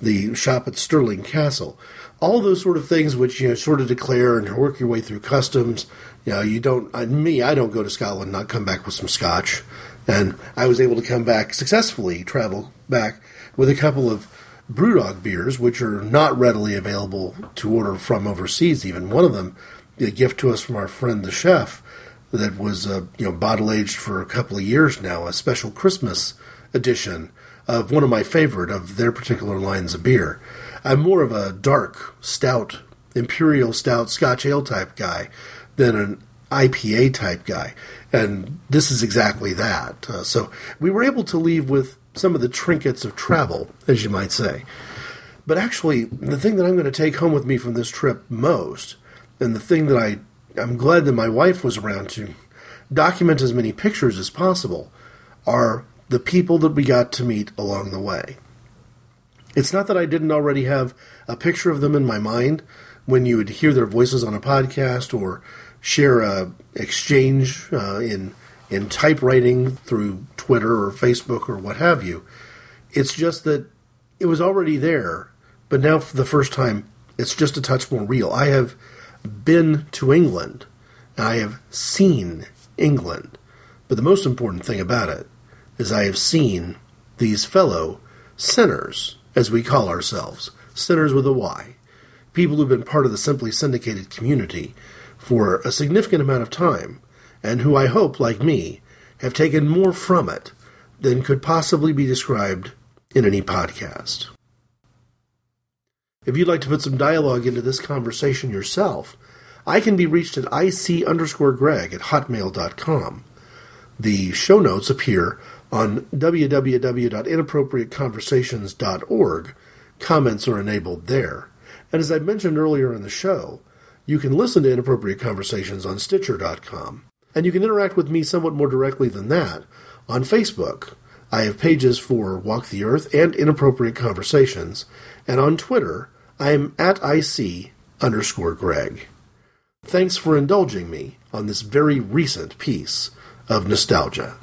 the shop at Stirling Castle. All those sort of things which you know sort of declare and work your way through customs. You know, you don't. Uh, me, I don't go to Scotland not come back with some scotch, and I was able to come back successfully, travel back with a couple of Brewdog beers, which are not readily available to order from overseas. Even one of them, a gift to us from our friend the chef, that was uh, you know bottle aged for a couple of years now, a special Christmas edition of one of my favorite of their particular lines of beer. I'm more of a dark, stout, imperial stout Scotch ale type guy than an IPA type guy, and this is exactly that. Uh, so we were able to leave with some of the trinkets of travel, as you might say. But actually, the thing that I'm going to take home with me from this trip most, and the thing that I, I'm glad that my wife was around to document as many pictures as possible, are the people that we got to meet along the way. It's not that I didn't already have a picture of them in my mind when you would hear their voices on a podcast or share a exchange uh, in in typewriting through Twitter or Facebook or what have you. It's just that it was already there, but now for the first time, it's just a touch more real. I have been to England, and I have seen England, but the most important thing about it is I have seen these fellow synners, as we call ourselves, synners with a Y, people who've been part of the Simply Syndicated community for a significant amount of time and who I hope, like me, have taken more from it than could possibly be described in any podcast. If you'd like to put some dialogue into this conversation yourself, I can be reached at ic underscore greg at hotmail.com. The show notes appear on www.inappropriateconversations.org. Comments are enabled there. And as I mentioned earlier in the show, you can listen to Inappropriate Conversations on Stitcher.com. And you can interact with me somewhat more directly than that on Facebook. I have pages for Walk the Earth and Inappropriate Conversations, and on Twitter, I am at IC underscore Greg. Thanks for indulging me on this very recent piece of nostalgia.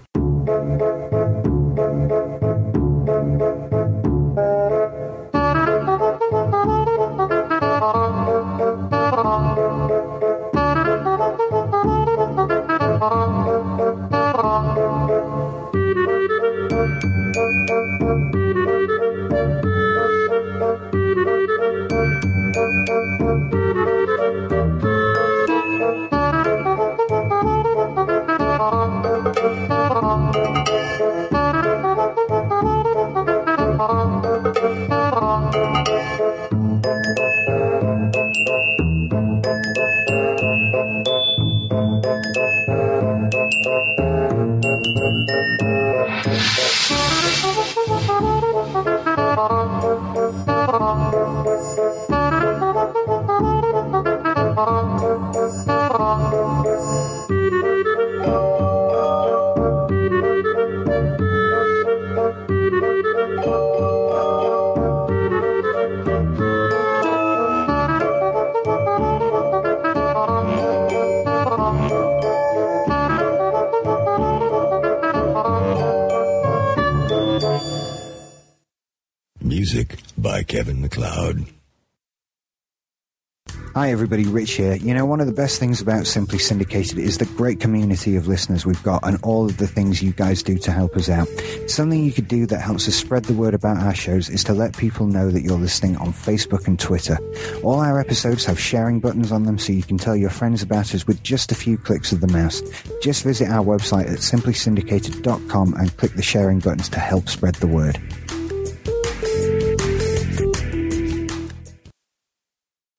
Everybody. Rich here. You know, one of the best things about Simply Syndicated is the great community of listeners we've got and all of the things you guys do to help us out. Something you could do that helps us spread the word about our shows is to let people know that you're listening on Facebook and Twitter. All our episodes have sharing buttons on them so you can tell your friends about us with just a few clicks of the mouse. Just visit our website at simplysyndicated.com and click the sharing buttons to help spread the word.